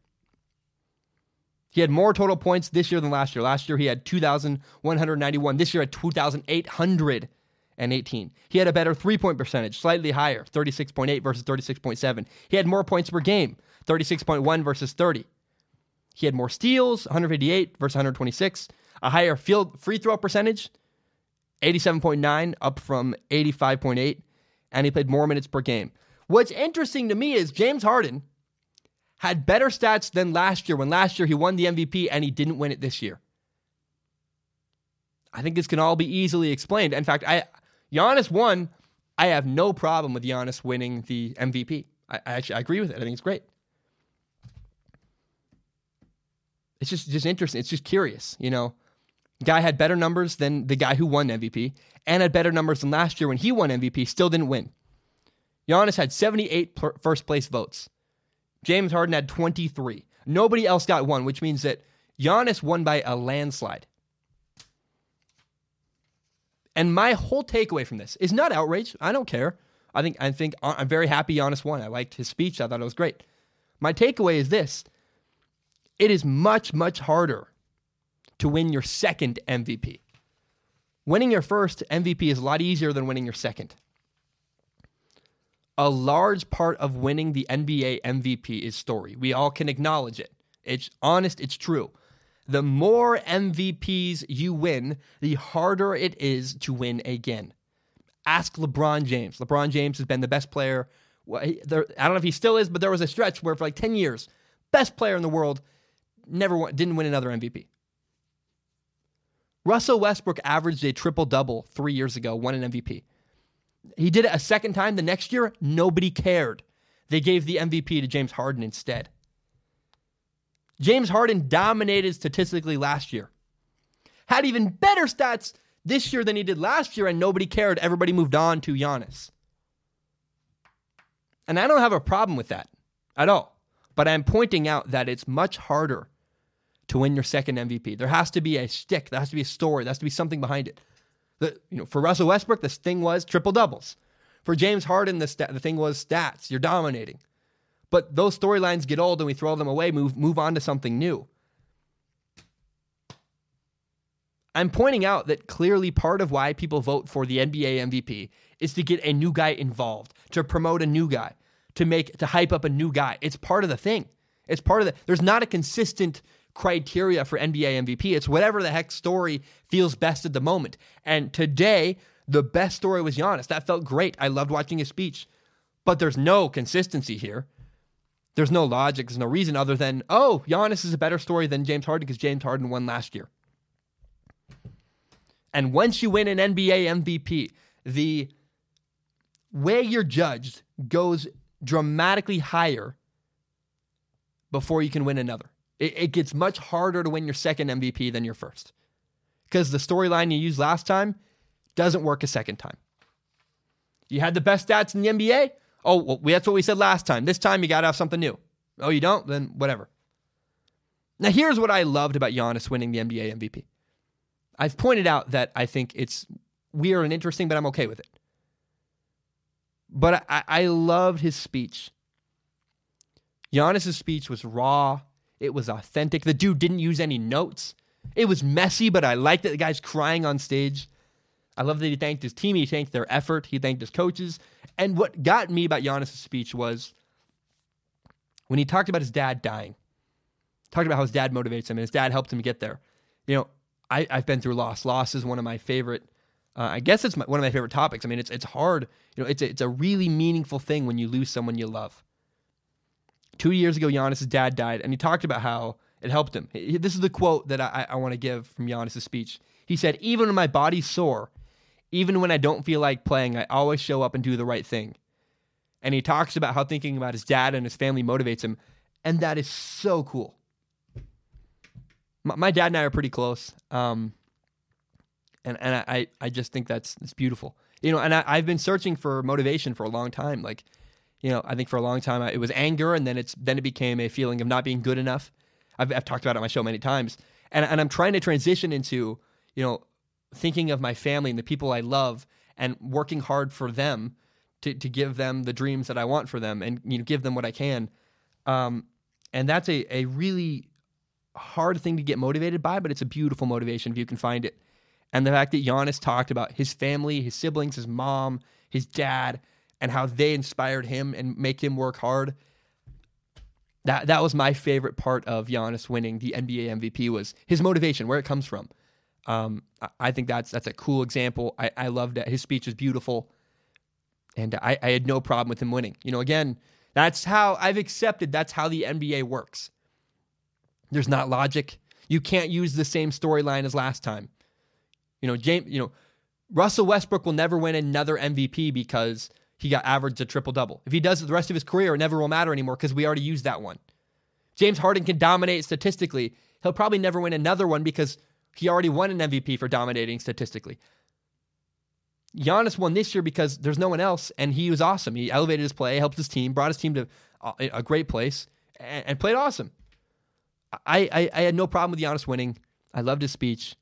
He had more total points this year than last year. Last year, he had 2,191. This year, at 2,818. He had a better three point percentage, slightly higher, 36.8 versus 36.7. He had more points per game, 36.1 versus 30. He had more steals, 158 versus 126. A higher field free throw percentage, 87.9 up from 85.8. And he played more minutes per game. What's interesting to me is James Harden had better stats than last year when last year he won the MVP and he didn't win it this year. I think this can all be easily explained. In fact, I Giannis won. I have no problem with Giannis winning the MVP. I, I actually I agree with it. I think it's great. It's just just interesting. It's just curious, you know. Guy had better numbers than the guy who won MVP and had better numbers than last year when he won MVP, still didn't win. Giannis had 78 first place votes. James Harden had 23. Nobody else got one, which means that Giannis won by a landslide. And my whole takeaway from this is not outrage. I don't care. I think I think uh, I'm very happy Giannis won. I liked his speech. I thought it was great. My takeaway is this: it is much much harder to win your second MVP. Winning your first MVP is a lot easier than winning your second a large part of winning the NBA MVP is story. We all can acknowledge it. It's honest, it's true. The more MVPs you win, the harder it is to win again. Ask LeBron James. LeBron James has been the best player. I don't know if he still is, but there was a stretch where for like 10 years, best player in the world, never won, didn't win another MVP. Russell Westbrook averaged a triple double three years ago, won an MVP. He did it a second time the next year. Nobody cared. They gave the MVP to James Harden instead. James Harden dominated statistically last year. Had even better stats this year than he did last year, and nobody cared. Everybody moved on to Giannis. And I don't have a problem with that at all. But I'm pointing out that it's much harder to win your second MVP. There has to be a stick, there has to be a story, there has to be something behind it. The, you know, for Russell Westbrook, the thing was triple doubles. For James Harden, the, the thing was stats. You're dominating. But those storylines get old and we throw them away, move, move on to something new. I'm pointing out that clearly part of why people vote for the NBA MVP is to get a new guy involved, to promote a new guy, to make to hype up a new guy. It's part of the thing. It's part of the there's not a consistent criteria for NBA MVP. It's whatever the heck story feels best at the moment. And today, the best story was Giannis. That felt great. I loved watching his speech. But there's no consistency here. There's no logic. There's no reason other than, oh, Giannis is a better story than James Harden because James Harden won last year. And once you win an NBA MVP, the way you're judged goes dramatically higher before you can win another. It, it gets much harder to win your second MVP than your first because the storyline you used last time doesn't work a second time. You had the best stats in the NBA. Oh, well, that's what we said last time. This time you got to have something new. Oh, you don't? Then whatever. Now, here's what I loved about Giannis winning the NBA MVP. I've pointed out that I think it's weird and interesting, but I'm okay with it. But I, I loved his speech. Giannis' speech was raw. It was authentic. The dude didn't use any notes. It was messy, but I liked that the guy's crying on stage. I love that he thanked his team. He thanked their effort. He thanked his coaches. And what got me about Giannis' speech was when he talked about his dad dying, talked about how his dad motivates him and his dad helped him get there. You know, I, have been through loss. Loss is one of my favorite. Uh, I guess it's my, one of my favorite topics. I mean, it's it's hard. You know, it's a, it's a really meaningful thing when you lose someone you love. Two years ago, Giannis' dad died, and he talked about how it helped him. This is the quote that I, I want to give from Giannis' speech. He said, "Even when my body's sore, even when I don't feel like playing, I always show up and do the right thing." And he talks about how thinking about his dad and his family motivates him, and that is so cool my, my dad and I are pretty close. Um, and and I, I just think that's that's beautiful. You know, and I, I've been searching for motivation for a long time. Like, you know, I think for a long time I, it was anger, and then it's then it became a feeling of not being good enough. I've, I've talked about it on my show many times, and and I'm trying to transition into you know thinking of my family and the people I love and working hard for them to to give them the dreams that I want for them and you know give them what I can. Um, and that's a a really hard thing to get motivated by, but it's a beautiful motivation if you can find it. And the fact that Giannis talked about his family, his siblings, his mom, his dad, and how they inspired him and make him work hard. That that was my favorite part of Giannis winning the NBA MVP was his motivation, where it comes from. Um, I think that's that's a cool example. I, I loved it. His speech was beautiful, and I, I had no problem with him winning. You know, again, that's how I've accepted. That's how the NBA works. There's not logic. You can't use the same storyline as last time. You know, James, you know, Russell Westbrook will never win another MVP because he got averaged a triple double. If he does it the rest of his career, it never will matter anymore because we already used that one. James Harden can dominate statistically. He'll probably never win another one because he already won an MVP for dominating statistically. Giannis won this year because there's no one else, and he was awesome. He elevated his play, helped his team, brought his team to a great place, and played awesome. I, I, I had no problem with Giannis winning. I loved his speech,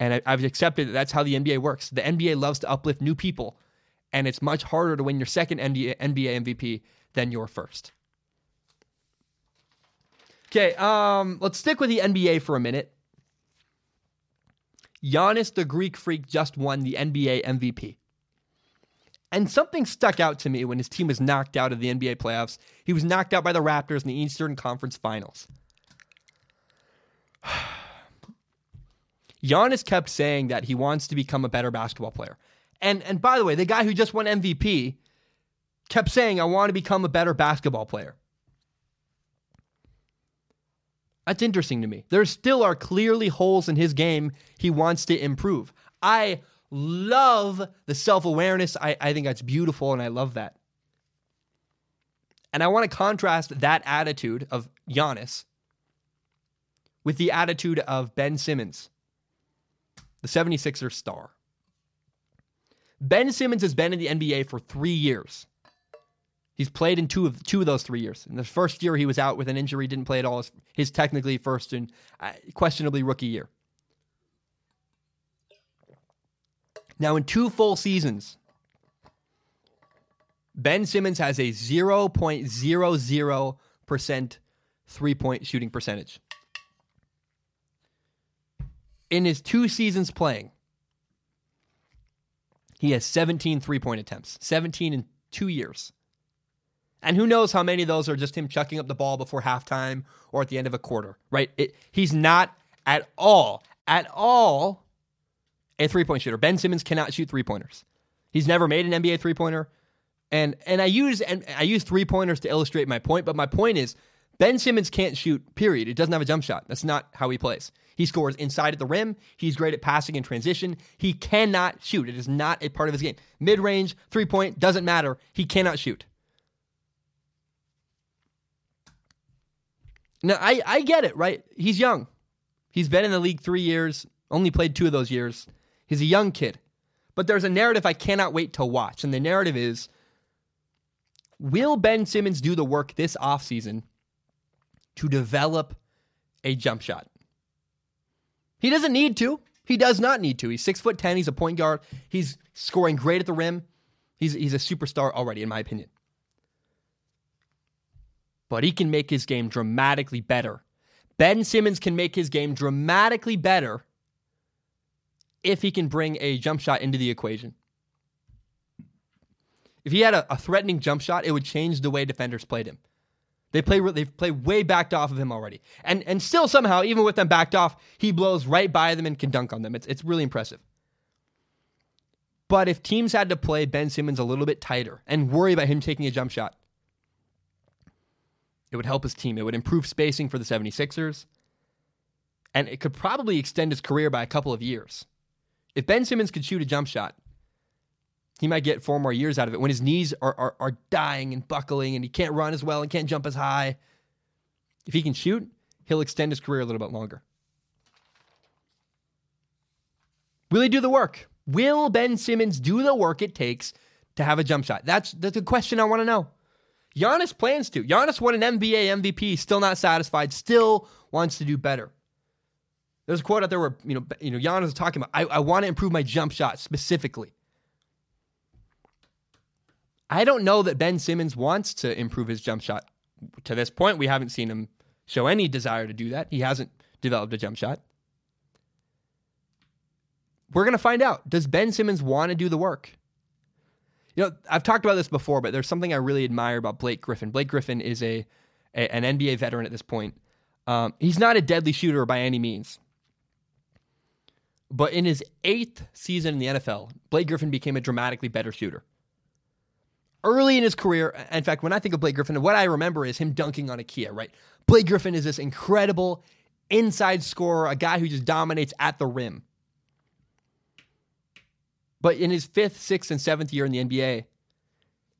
and I, I've accepted that that's how the NBA works. The NBA loves to uplift new people, and it's much harder to win your second NBA, MVP than your first. Okay, um, let's stick with the NBA for a minute. Giannis, the Greek freak, just won the NBA MVP. And something stuck out to me when his team was knocked out of the NBA playoffs. He was knocked out by the Raptors in the Eastern Conference Finals. Giannis kept saying that he wants to become a better basketball player. And and by the way, the guy who just won MVP kept saying, I want to become a better basketball player. That's interesting to me. There still are clearly holes in his game he wants to improve. I love the self awareness. I, I think that's beautiful and I love that. And I want to contrast that attitude of Giannis with the attitude of Ben Simmons, the 76ers star. Ben Simmons has been in the NBA for three years. He's played in two of two of those three years. In the first year, he was out with an injury, didn't play at all. His, his technically first and uh, questionably rookie year. Now, in two full seasons, Ben Simmons has a 0.00% three point shooting percentage in his two seasons playing, he has 17 three point attempts, 17 in two years. And who knows how many of those are just him chucking up the ball before halftime or at the end of a quarter, right? It, he's not at all, at all a three point shooter. Ben Simmons cannot shoot three pointers. He's never made an NBA three pointer. And and I use and I use three pointers to illustrate my point, but my point is Ben Simmons can't shoot, period. It doesn't have a jump shot. That's not how he plays. He scores inside at the rim. He's great at passing in transition. He cannot shoot. It is not a part of his game. Mid range, three point, doesn't matter. He cannot shoot. Now, I, I get it, right? He's young. He's been in the league three years, only played two of those years. He's a young kid. But there's a narrative I cannot wait to watch. And the narrative is Will Ben Simmons do the work this offseason to develop a jump shot? He doesn't need to. He does not need to. He's six foot ten. He's a point guard. He's scoring great at the rim. He's he's a superstar already, in my opinion. But he can make his game dramatically better. Ben Simmons can make his game dramatically better if he can bring a jump shot into the equation. If he had a, a threatening jump shot, it would change the way defenders played him. They play they play way backed off of him already, and and still somehow, even with them backed off, he blows right by them and can dunk on them. It's it's really impressive. But if teams had to play Ben Simmons a little bit tighter and worry about him taking a jump shot, it would help his team. It would improve spacing for the 76ers, and it could probably extend his career by a couple of years. If Ben Simmons could shoot a jump shot, he might get four more years out of it when his knees are, are, are dying and buckling and he can't run as well and can't jump as high. If he can shoot, he'll extend his career a little bit longer. Will he do the work? Will Ben Simmons do the work it takes to have a jump shot? That's, that's a question I want to know. Giannis plans to. Giannis won an NBA MVP, still not satisfied, still wants to do better. There's a quote out there where you know, you know, Giannis is talking about, I, I want to improve my jump shot specifically. I don't know that Ben Simmons wants to improve his jump shot. To this point, we haven't seen him show any desire to do that. He hasn't developed a jump shot. We're going to find out. Does Ben Simmons want to do the work? You know, I've talked about this before, but there's something I really admire about Blake Griffin. Blake Griffin is a, a an NBA veteran at this point. Um, he's not a deadly shooter by any means. But in his eighth season in the NFL, Blake Griffin became a dramatically better shooter early in his career, in fact, when I think of Blake Griffin, what I remember is him dunking on a Kia, right? Blake Griffin is this incredible inside scorer, a guy who just dominates at the rim. But in his fifth, sixth, and seventh year in the NBA,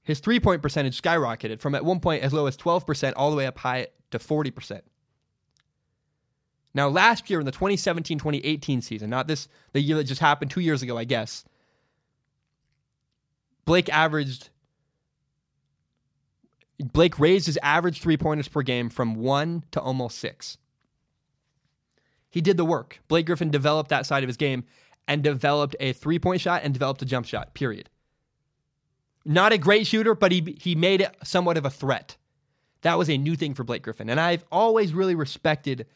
his three point percentage skyrocketed from at one point as low as 12% all the way up high to 40%. Now, last year in the 2017 2018 season, not this, the year that just happened two years ago, I guess, Blake averaged Blake raised his average three pointers per game from one to almost six. He did the work. Blake Griffin developed that side of his game and developed a three point shot and developed a jump shot, period. Not a great shooter, but he, he made it somewhat of a threat. That was a new thing for Blake Griffin. And I've always really respected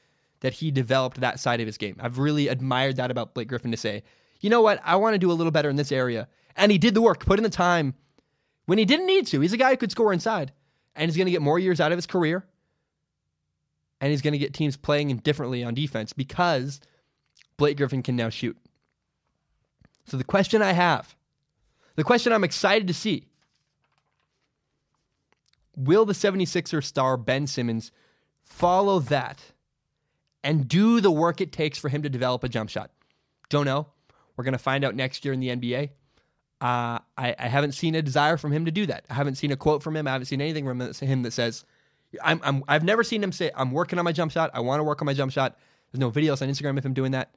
that he developed that side of his game. I've really admired that about Blake Griffin to say, you know what, I want to do a little better in this area. And he did the work, put in the time when he didn't need to. He's a guy who could score inside and he's going to get more years out of his career. And he's going to get teams playing him differently on defense because Blake Griffin can now shoot. So the question I have, the question I'm excited to see, will the 76er star Ben Simmons follow that and do the work it takes for him to develop a jump shot? Don't know. We're going to find out next year in the NBA. Uh, I, I, haven't seen a desire from him to do that. I haven't seen a quote from him. I haven't seen anything from him that says, I'm, I'm, I've never seen him say, I'm working on my jump shot. I want to work on my jump shot. There's no videos on Instagram of him doing that.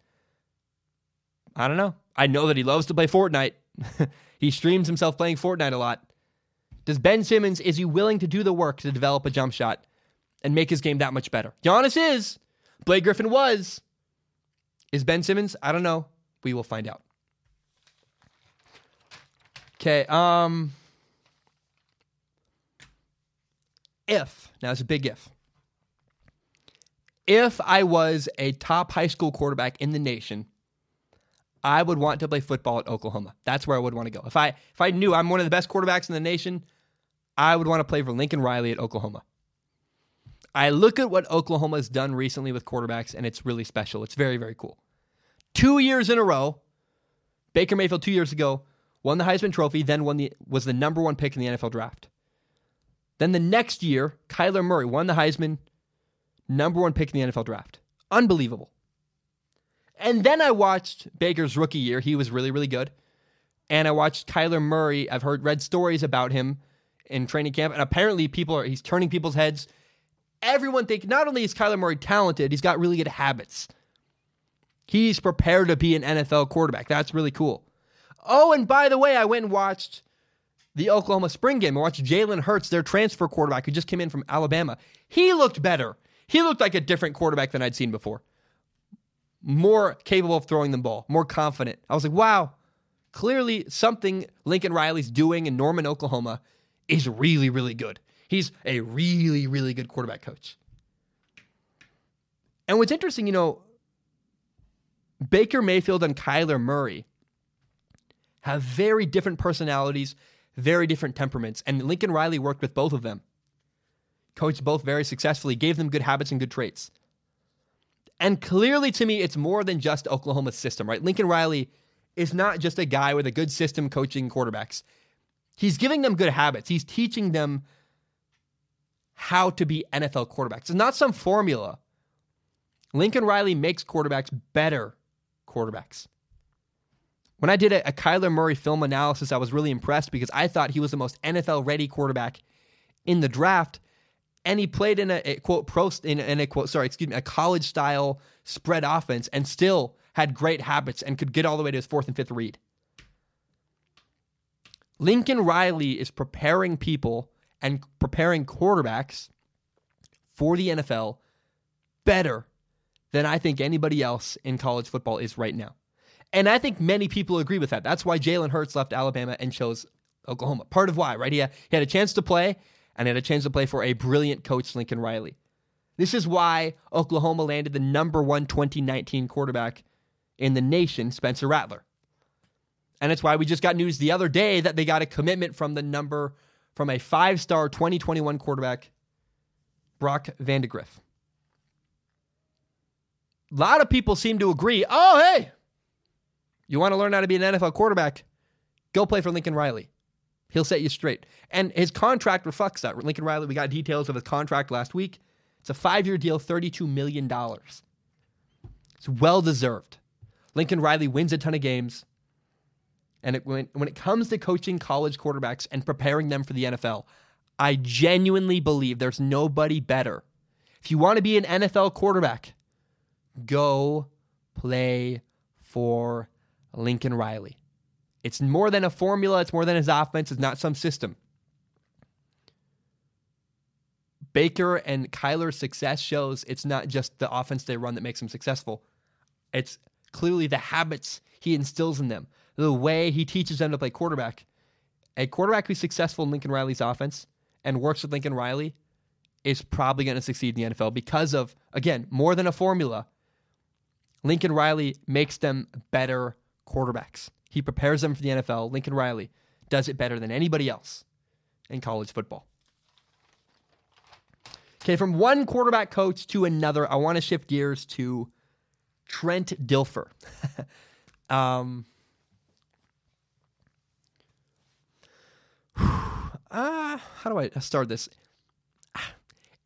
I don't know. I know that he loves to play Fortnite. he streams himself playing Fortnite a lot. Does Ben Simmons, is he willing to do the work to develop a jump shot and make his game that much better? Giannis is. Blake Griffin was. Is Ben Simmons? I don't know. We will find out. Okay. Um, if now it's a big if. If I was a top high school quarterback in the nation, I would want to play football at Oklahoma. That's where I would want to go. If I if I knew I'm one of the best quarterbacks in the nation, I would want to play for Lincoln Riley at Oklahoma. I look at what Oklahoma has done recently with quarterbacks, and it's really special. It's very, very cool. Two years in a row, Baker Mayfield two years ago won the Heisman Trophy, then won the was the number one pick in the NFL draft. Then the next year, Kyler Murray won the Heisman, number one pick in the NFL draft. Unbelievable. And then I watched Baker's rookie year. He was really, really good. And I watched Kyler Murray. I've heard read stories about him in training camp, and apparently people are he's turning people's heads. everyone think not only is Kyler Murray talented, he's got really good habits. He's prepared to be an NFL quarterback. That's really cool. Oh, and by the way, I went and watched the Oklahoma spring game. I watched Jalen Hurts, their transfer quarterback who just came in from Alabama. He looked better. He looked like a different quarterback than I'd seen before. More capable of throwing the ball, more confident. I was like, wow, clearly something Lincoln Riley's doing in Norman, Oklahoma is really, really good. He's a really, really good quarterback coach. And what's interesting, you know, Baker Mayfield and Kyler Murray have very different personalities, very different temperaments. And Lincoln Riley worked with both of them, coached both very successfully, gave them good habits and good traits. And clearly, to me, it's more than just Oklahoma's system, right? Lincoln Riley is not just a guy with a good system coaching quarterbacks. He's giving them good habits. He's teaching them how to be NFL quarterbacks. It's not some formula. Lincoln Riley makes quarterbacks better quarterbacks. When I did a, a Kyler Murray film analysis, I was really impressed because I thought he was the most NFL ready quarterback in the draft. And he played in a, a quote pro in, in a quote sorry excuse me a college style spread offense and still had great habits and could get all the way to his fourth and fifth read. Lincoln Riley is preparing people and preparing quarterbacks for the NFL better than I think anybody else in college football is right now. And I think many people agree with that. That's why Jalen Hurts left Alabama and chose Oklahoma. Part of why, right? He had, he had a chance to play and he had a chance to play for a brilliant coach, Lincoln Riley. This is why Oklahoma landed the number one 2019 quarterback in the nation, Spencer Rattler. And it's why we just got news the other day that they got a commitment from the number from a five star 2021 quarterback, Brock Vandagriff. A lot of people seem to agree. Oh, hey, you want to learn how to be an NFL quarterback? Go play for Lincoln Riley. He'll set you straight. And his contract reflects that. Lincoln Riley, we got details of his contract last week. It's a five year deal, $32 million. It's well deserved. Lincoln Riley wins a ton of games. And it, when, when it comes to coaching college quarterbacks and preparing them for the NFL, I genuinely believe there's nobody better. If you want to be an NFL quarterback, go play for Lincoln Riley. It's more than a formula, it's more than his offense, it's not some system. Baker and Kyler's success shows it's not just the offense they run that makes them successful. It's clearly the habits he instills in them, the way he teaches them to play quarterback. A quarterback who's successful in Lincoln Riley's offense and works with Lincoln Riley is probably going to succeed in the NFL because of, again, more than a formula. Lincoln Riley makes them better quarterbacks. He prepares them for the NFL. Lincoln Riley does it better than anybody else in college football. Okay, from one quarterback coach to another, I want to shift gears to Trent Dilfer. um, uh, how do I start this?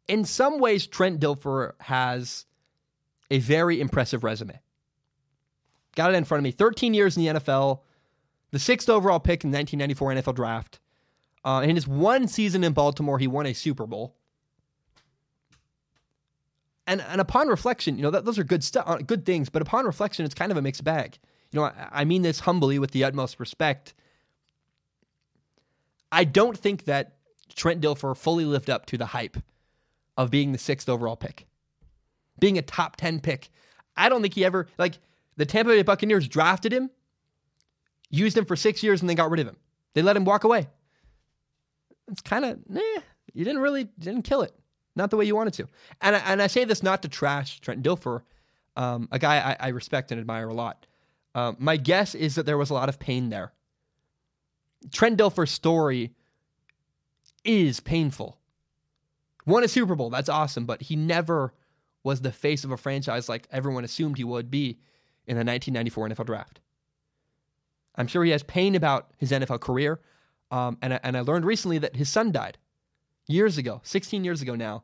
In some ways, Trent Dilfer has a very impressive resume. Got it in front of me. 13 years in the NFL, the sixth overall pick in the 1994 NFL draft. Uh, in his one season in Baltimore, he won a Super Bowl. And, and upon reflection, you know, that, those are good stuff, uh, good things. But upon reflection, it's kind of a mixed bag. You know, I, I mean this humbly with the utmost respect. I don't think that Trent Dilfer fully lived up to the hype of being the sixth overall pick, being a top 10 pick. I don't think he ever, like, the Tampa Bay Buccaneers drafted him, used him for six years, and then got rid of him. They let him walk away. It's kind of, nah, you didn't really, didn't kill it. Not the way you wanted to. And I, and I say this not to trash Trent Dilfer, um, a guy I, I, respect and admire a lot. Uh, my guess is that there was a lot of pain there. Trent Dilfer's story is painful. Won a Super Bowl, that's awesome, but he never was the face of a franchise like everyone assumed he would be in the 1994 NFL draft. I'm sure he has pain about his NFL career. Um, and, I, and I learned recently that his son died years ago, 16 years ago now.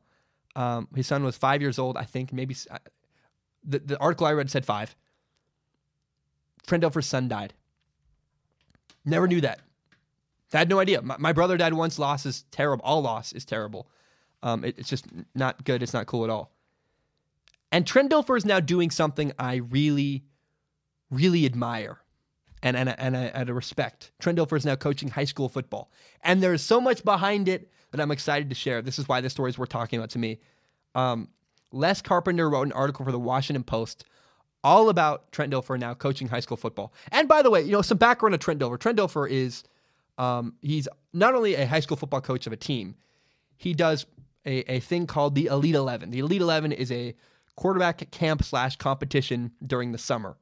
Um, his son was five years old, I think. Maybe uh, the, the article I read said five. Trent Dilfer's son died. Never knew that. I had no idea. My, my, brother died once. Loss is terrible. All loss is terrible. Um, it, it's just not good. It's not cool at all. And Trent Dilfer is now doing something I really, really admire and, and, and, I, and I respect. Trent Dilfer is now coaching high school football. And there's so much behind it that I'm excited to share. This is why this story is worth talking about to me. Um, Les Carpenter wrote an article for the Washington Post all about Trent Dilfer now coaching high school football. And by the way, you know, some background on Trent Dilfer. Trent Dilfer is um, he's not only a high school football coach of a team, he does a, a thing called the Elite Eleven. The Elite Eleven is a quarterback camp slash competition during the summer.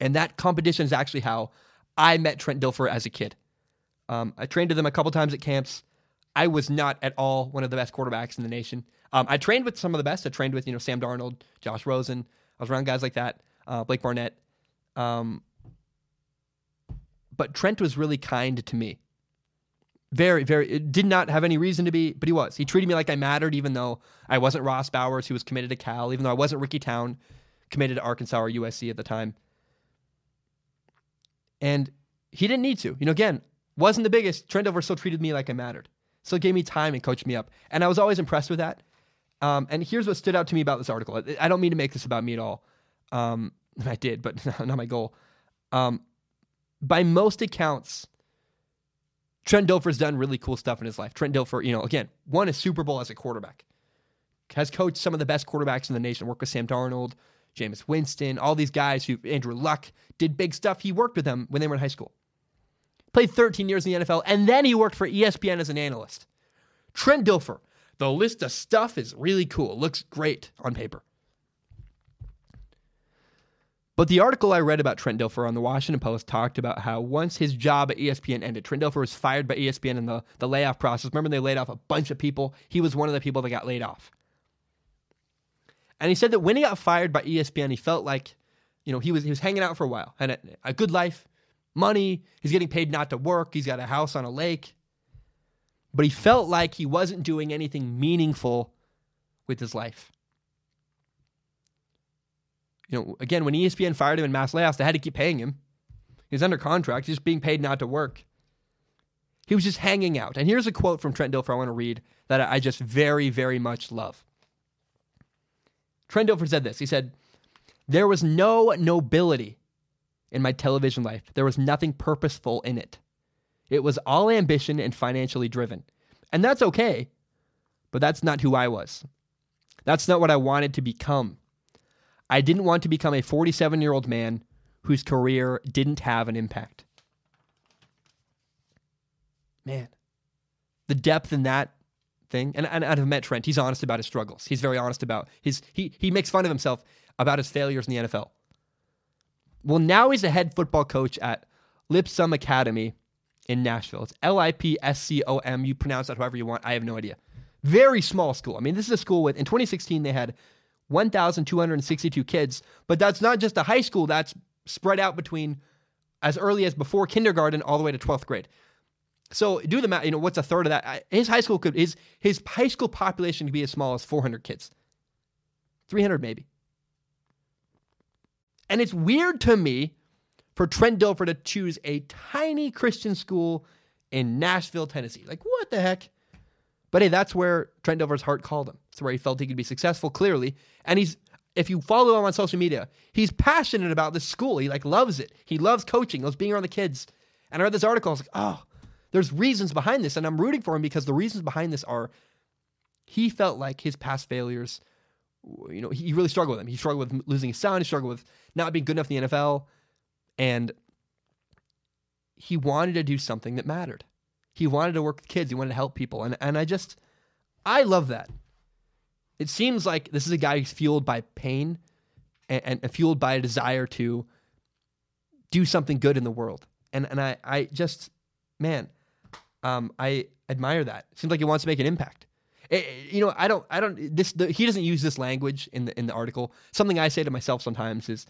And that competition is actually how I met Trent Dilfer as a kid. Um, I trained with him a couple times at camps. I was not at all one of the best quarterbacks in the nation. Um, I trained with some of the best. I trained with you know Sam Darnold, Josh Rosen. I was around guys like that, uh, Blake Barnett. Um, but Trent was really kind to me. Very, very. It did not have any reason to be, but he was. He treated me like I mattered, even though I wasn't Ross Bowers, who was committed to Cal, even though I wasn't Ricky Town, committed to Arkansas or USC at the time. And he didn't need to. You know, again, wasn't the biggest. Trent Dilfer still treated me like I mattered. Still gave me time and coached me up. And I was always impressed with that. Um, and here's what stood out to me about this article. I don't mean to make this about me at all. Um, I did, but not my goal. Um, by most accounts, Trent Dilfer's done really cool stuff in his life. Trent Dilfer, you know, again, won a Super Bowl as a quarterback, has coached some of the best quarterbacks in the nation, worked with Sam Darnold, Jameis Winston, all these guys who, Andrew Luck, did big stuff. He worked with them when they were in high school. Played 13 years in the NFL, and then he worked for ESPN as an analyst. Trent Dilfer, the list of stuff is really cool. Looks great on paper. But the article I read about Trent Dilfer on the Washington Post talked about how once his job at ESPN ended, Trent Dilfer was fired by ESPN in the, the layoff process. Remember, they laid off a bunch of people? He was one of the people that got laid off. And he said that when he got fired by ESPN, he felt like, you know, he was he was hanging out for a while, had a, a good life, money. He's getting paid not to work. He's got a house on a lake, but he felt like he wasn't doing anything meaningful with his life. You know, again, when ESPN fired him in mass layoffs, they had to keep paying him. He was under contract, he's just being paid not to work. He was just hanging out. And here's a quote from Trent Dilfer I want to read that I just very, very much love. Trent Dilfer said this. He said, There was no nobility in my television life. There was nothing purposeful in it. It was all ambition and financially driven. And that's okay, but that's not who I was. That's not what I wanted to become. I didn't want to become a 47 year old man whose career didn't have an impact. Man, the depth in that thing. And, and I've met Trent. He's honest about his struggles. He's very honest about his. He he makes fun of himself about his failures in the NFL. Well, now he's a head football coach at Lipscomb Academy in Nashville. It's L I P S C O M. You pronounce that however you want. I have no idea. Very small school. I mean, this is a school with in 2016 they had 1,262 kids, but that's not just a high school. That's spread out between as early as before kindergarten all the way to 12th grade. So do the math. You know what's a third of that? His high school could his his high school population could be as small as 400 kids, 300 maybe. And it's weird to me for Trent Dilfer to choose a tiny Christian school in Nashville, Tennessee. Like what the heck? But hey, that's where Trent Dilfer's heart called him. It's where he felt he could be successful, clearly. And he's if you follow him on social media, he's passionate about this school. He like loves it. He loves coaching, loves being around the kids. And I read this article, I was like, oh, there's reasons behind this, and I'm rooting for him because the reasons behind this are he felt like his past failures, you know, he really struggled with them. He struggled with losing his son, he struggled with not being good enough in the NFL, and he wanted to do something that mattered. He wanted to work with kids, he wanted to help people, and and I just I love that. It seems like this is a guy who's fueled by pain and, and fueled by a desire to do something good in the world. And and I I just man, um, I admire that. Seems like he wants to make an impact. It, eh, eh, you know, I don't, I don't. This the, he doesn't use this language in the in the article. Something I say to myself sometimes is,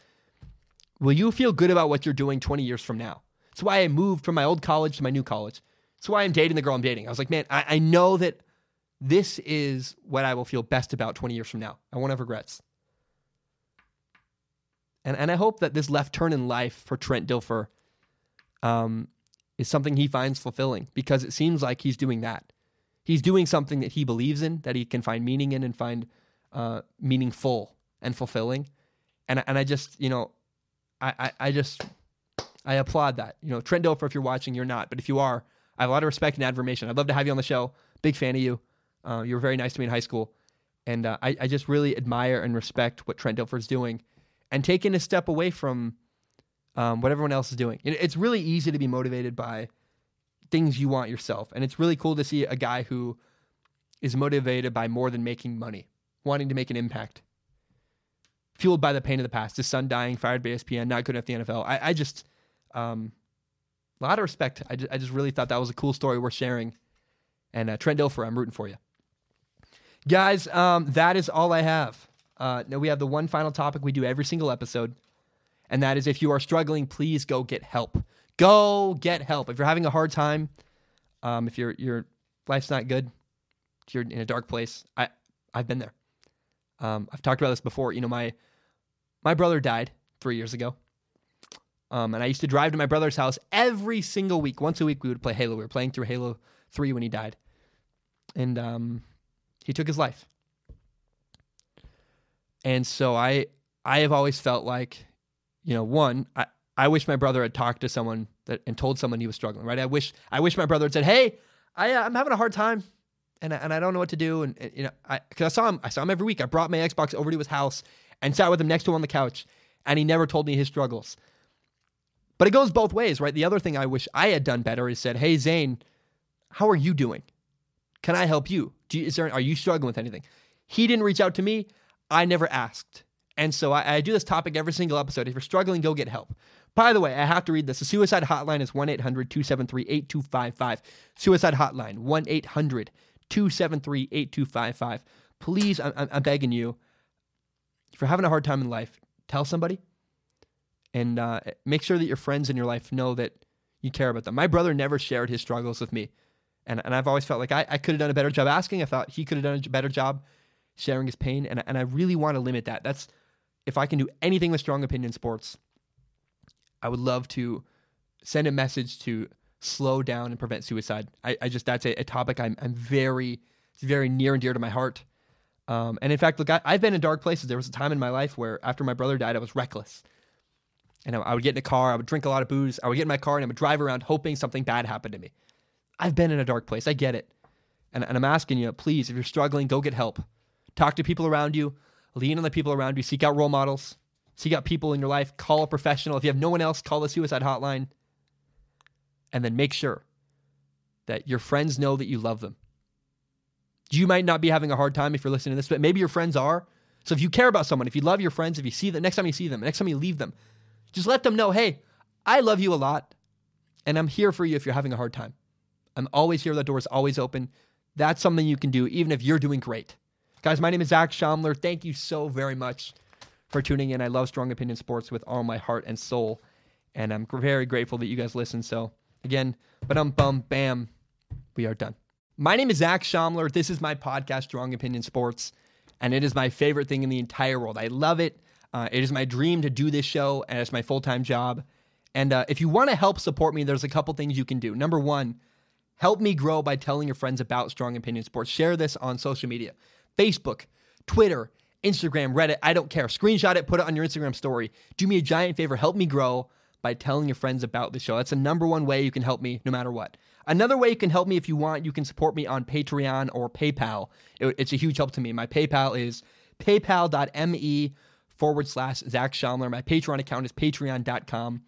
"Will you feel good about what you're doing 20 years from now?" That's why I moved from my old college to my new college. That's why I'm dating the girl I'm dating. I was like, man, I, I know that this is what I will feel best about 20 years from now. I won't have regrets. And and I hope that this left turn in life for Trent Dilfer um, is something he finds fulfilling because it seems like he's doing that. he's doing something that he believes in, that he can find meaning in and find uh, meaningful and fulfilling. And and I just you know, I, I I just I applaud that. You know, Trent Dilfer, if you're watching, you're not, but if you are, I have a lot of respect and admiration. I'd love to have you on the show. Big fan of you. Uh, you were very nice to me in high school, and uh, I I just really admire and respect what Trent Dilfer's doing, and taking a step away from um, what everyone else is doing. It, it's really easy to be motivated by things you want yourself. And it's really cool to see a guy who is motivated by more than making money, wanting to make an impact. Fueled by the pain of the past, his son dying, fired by ESPN, not good enough the NFL. I, I just, um, a lot of respect. I just, I just really thought that was a cool story worth sharing. And uh, Trent Dilfer, I'm rooting for you. Guys, um, that is all I have. Uh, now we have the one final topic we do every single episode, and that is if you are struggling, please go get help. Go get help. If you're having a hard time, um, if your your life's not good, if you're in a dark place, I I've been there. Um, I've talked about this before. You know, my my brother died three years ago, um, and I used to drive to my brother's house every single week. Once a week, we would play Halo. We were playing through Halo Three when he died, and um, he took his life. And so I I have always felt like, you know, one I I wish my brother had talked to someone that and told someone he was struggling. Right? I wish I wish my brother had said, "Hey, I uh, I'm having a hard time." And I, and I don't know what to do, and, and you know, I because I saw him, I saw him every week. I brought my Xbox over to his house and sat with him next to him on the couch, and he never told me his struggles. But it goes both ways, right? The other thing I wish I had done better is said, "Hey Zane, how are you doing? Can I help you? You is there are you struggling with anything?" He didn't reach out to me. I never asked. And so I, I do this topic every single episode. If you're struggling, go get help. By the way, I have to read this. The suicide hotline is 1 800 273 8255. Suicide hotline 1 800 273 8255. Please, I'm, I'm begging you, if you're having a hard time in life, tell somebody and uh, make sure that your friends in your life know that you care about them. My brother never shared his struggles with me. And, and I've always felt like I, I could have done a better job asking. I thought he could have done a better job sharing his pain. And, and I really want to limit that. That's if I can do anything with strong opinion sports, I would love to send a message to slow down and prevent suicide. I, I just that's a, a, topic I'm I'm very very near and dear to my heart. Um, and in fact, look, I, have been in dark places. There was a time in my life where after my brother died, I was reckless. And I, I would get in a car, I would drink a lot of booze, I would get in my car and I would drive around hoping something bad happened to me. I've been in a dark place. I get it. And, and I'm asking you, please, if you're struggling, go get help. Talk to people around you. Lean on the people around you. Seek out role models. Seek out people in your life. Call a professional. If you have no one else, call the suicide hotline. And then make sure that your friends know that you love them. You might not be having a hard time if you're listening to this, but maybe your friends are. So if you care about someone, if you love your friends, if you see them, next time you see them, next time you leave them, just let them know, hey, I love you a lot, and I'm here for you if you're having a hard time. I'm always here. The door is always open. That's something you can do, even if you're doing great. Guys, my name is Zac Shomler. Thank you so very much for tuning in. I love Strong Opinion Sports with all my heart and soul, and I'm very grateful that you guys listen. So, again, but um, bum, bam, we are done. My name is Zac Shomler. This is my podcast, Strong Opinion Sports, and it is my favorite thing in the entire world. I love it. Uh, it is my dream to do this show, and it's my full time job. And uh, if you want to help support me, there's a couple things you can do. Number one, help me grow by telling your friends about Strong Opinion Sports. Share this on social media Facebook, Twitter, Instagram, Reddit. I don't care. Screenshot it, put it on your Instagram story. Do me a giant favor. Help me grow by telling your friends about the show. That's the number one way you can help me no matter what. Another way you can help me if you want, you can support me on Patreon or PayPal. It, it's a huge help to me. My PayPal is paypal.me forward slash Zac Shomler. My Patreon account is patreon.com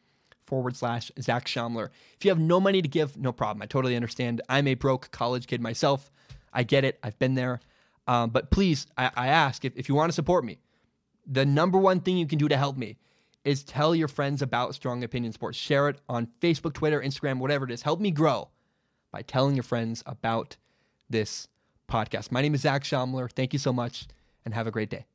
forward slash Zac Shomler. If you have no money to give, no problem. I totally understand. I'm a broke college kid myself. I get it. I've been there. Um, but please, I, I ask if, if you want to support me, the number one thing you can do to help me is tell your friends about Strong Opinion Sports. Share it on Facebook, Twitter, Instagram, whatever it is. Help me grow by telling your friends about this podcast. My name is Zac Shomler. Thank you so much and have a great day.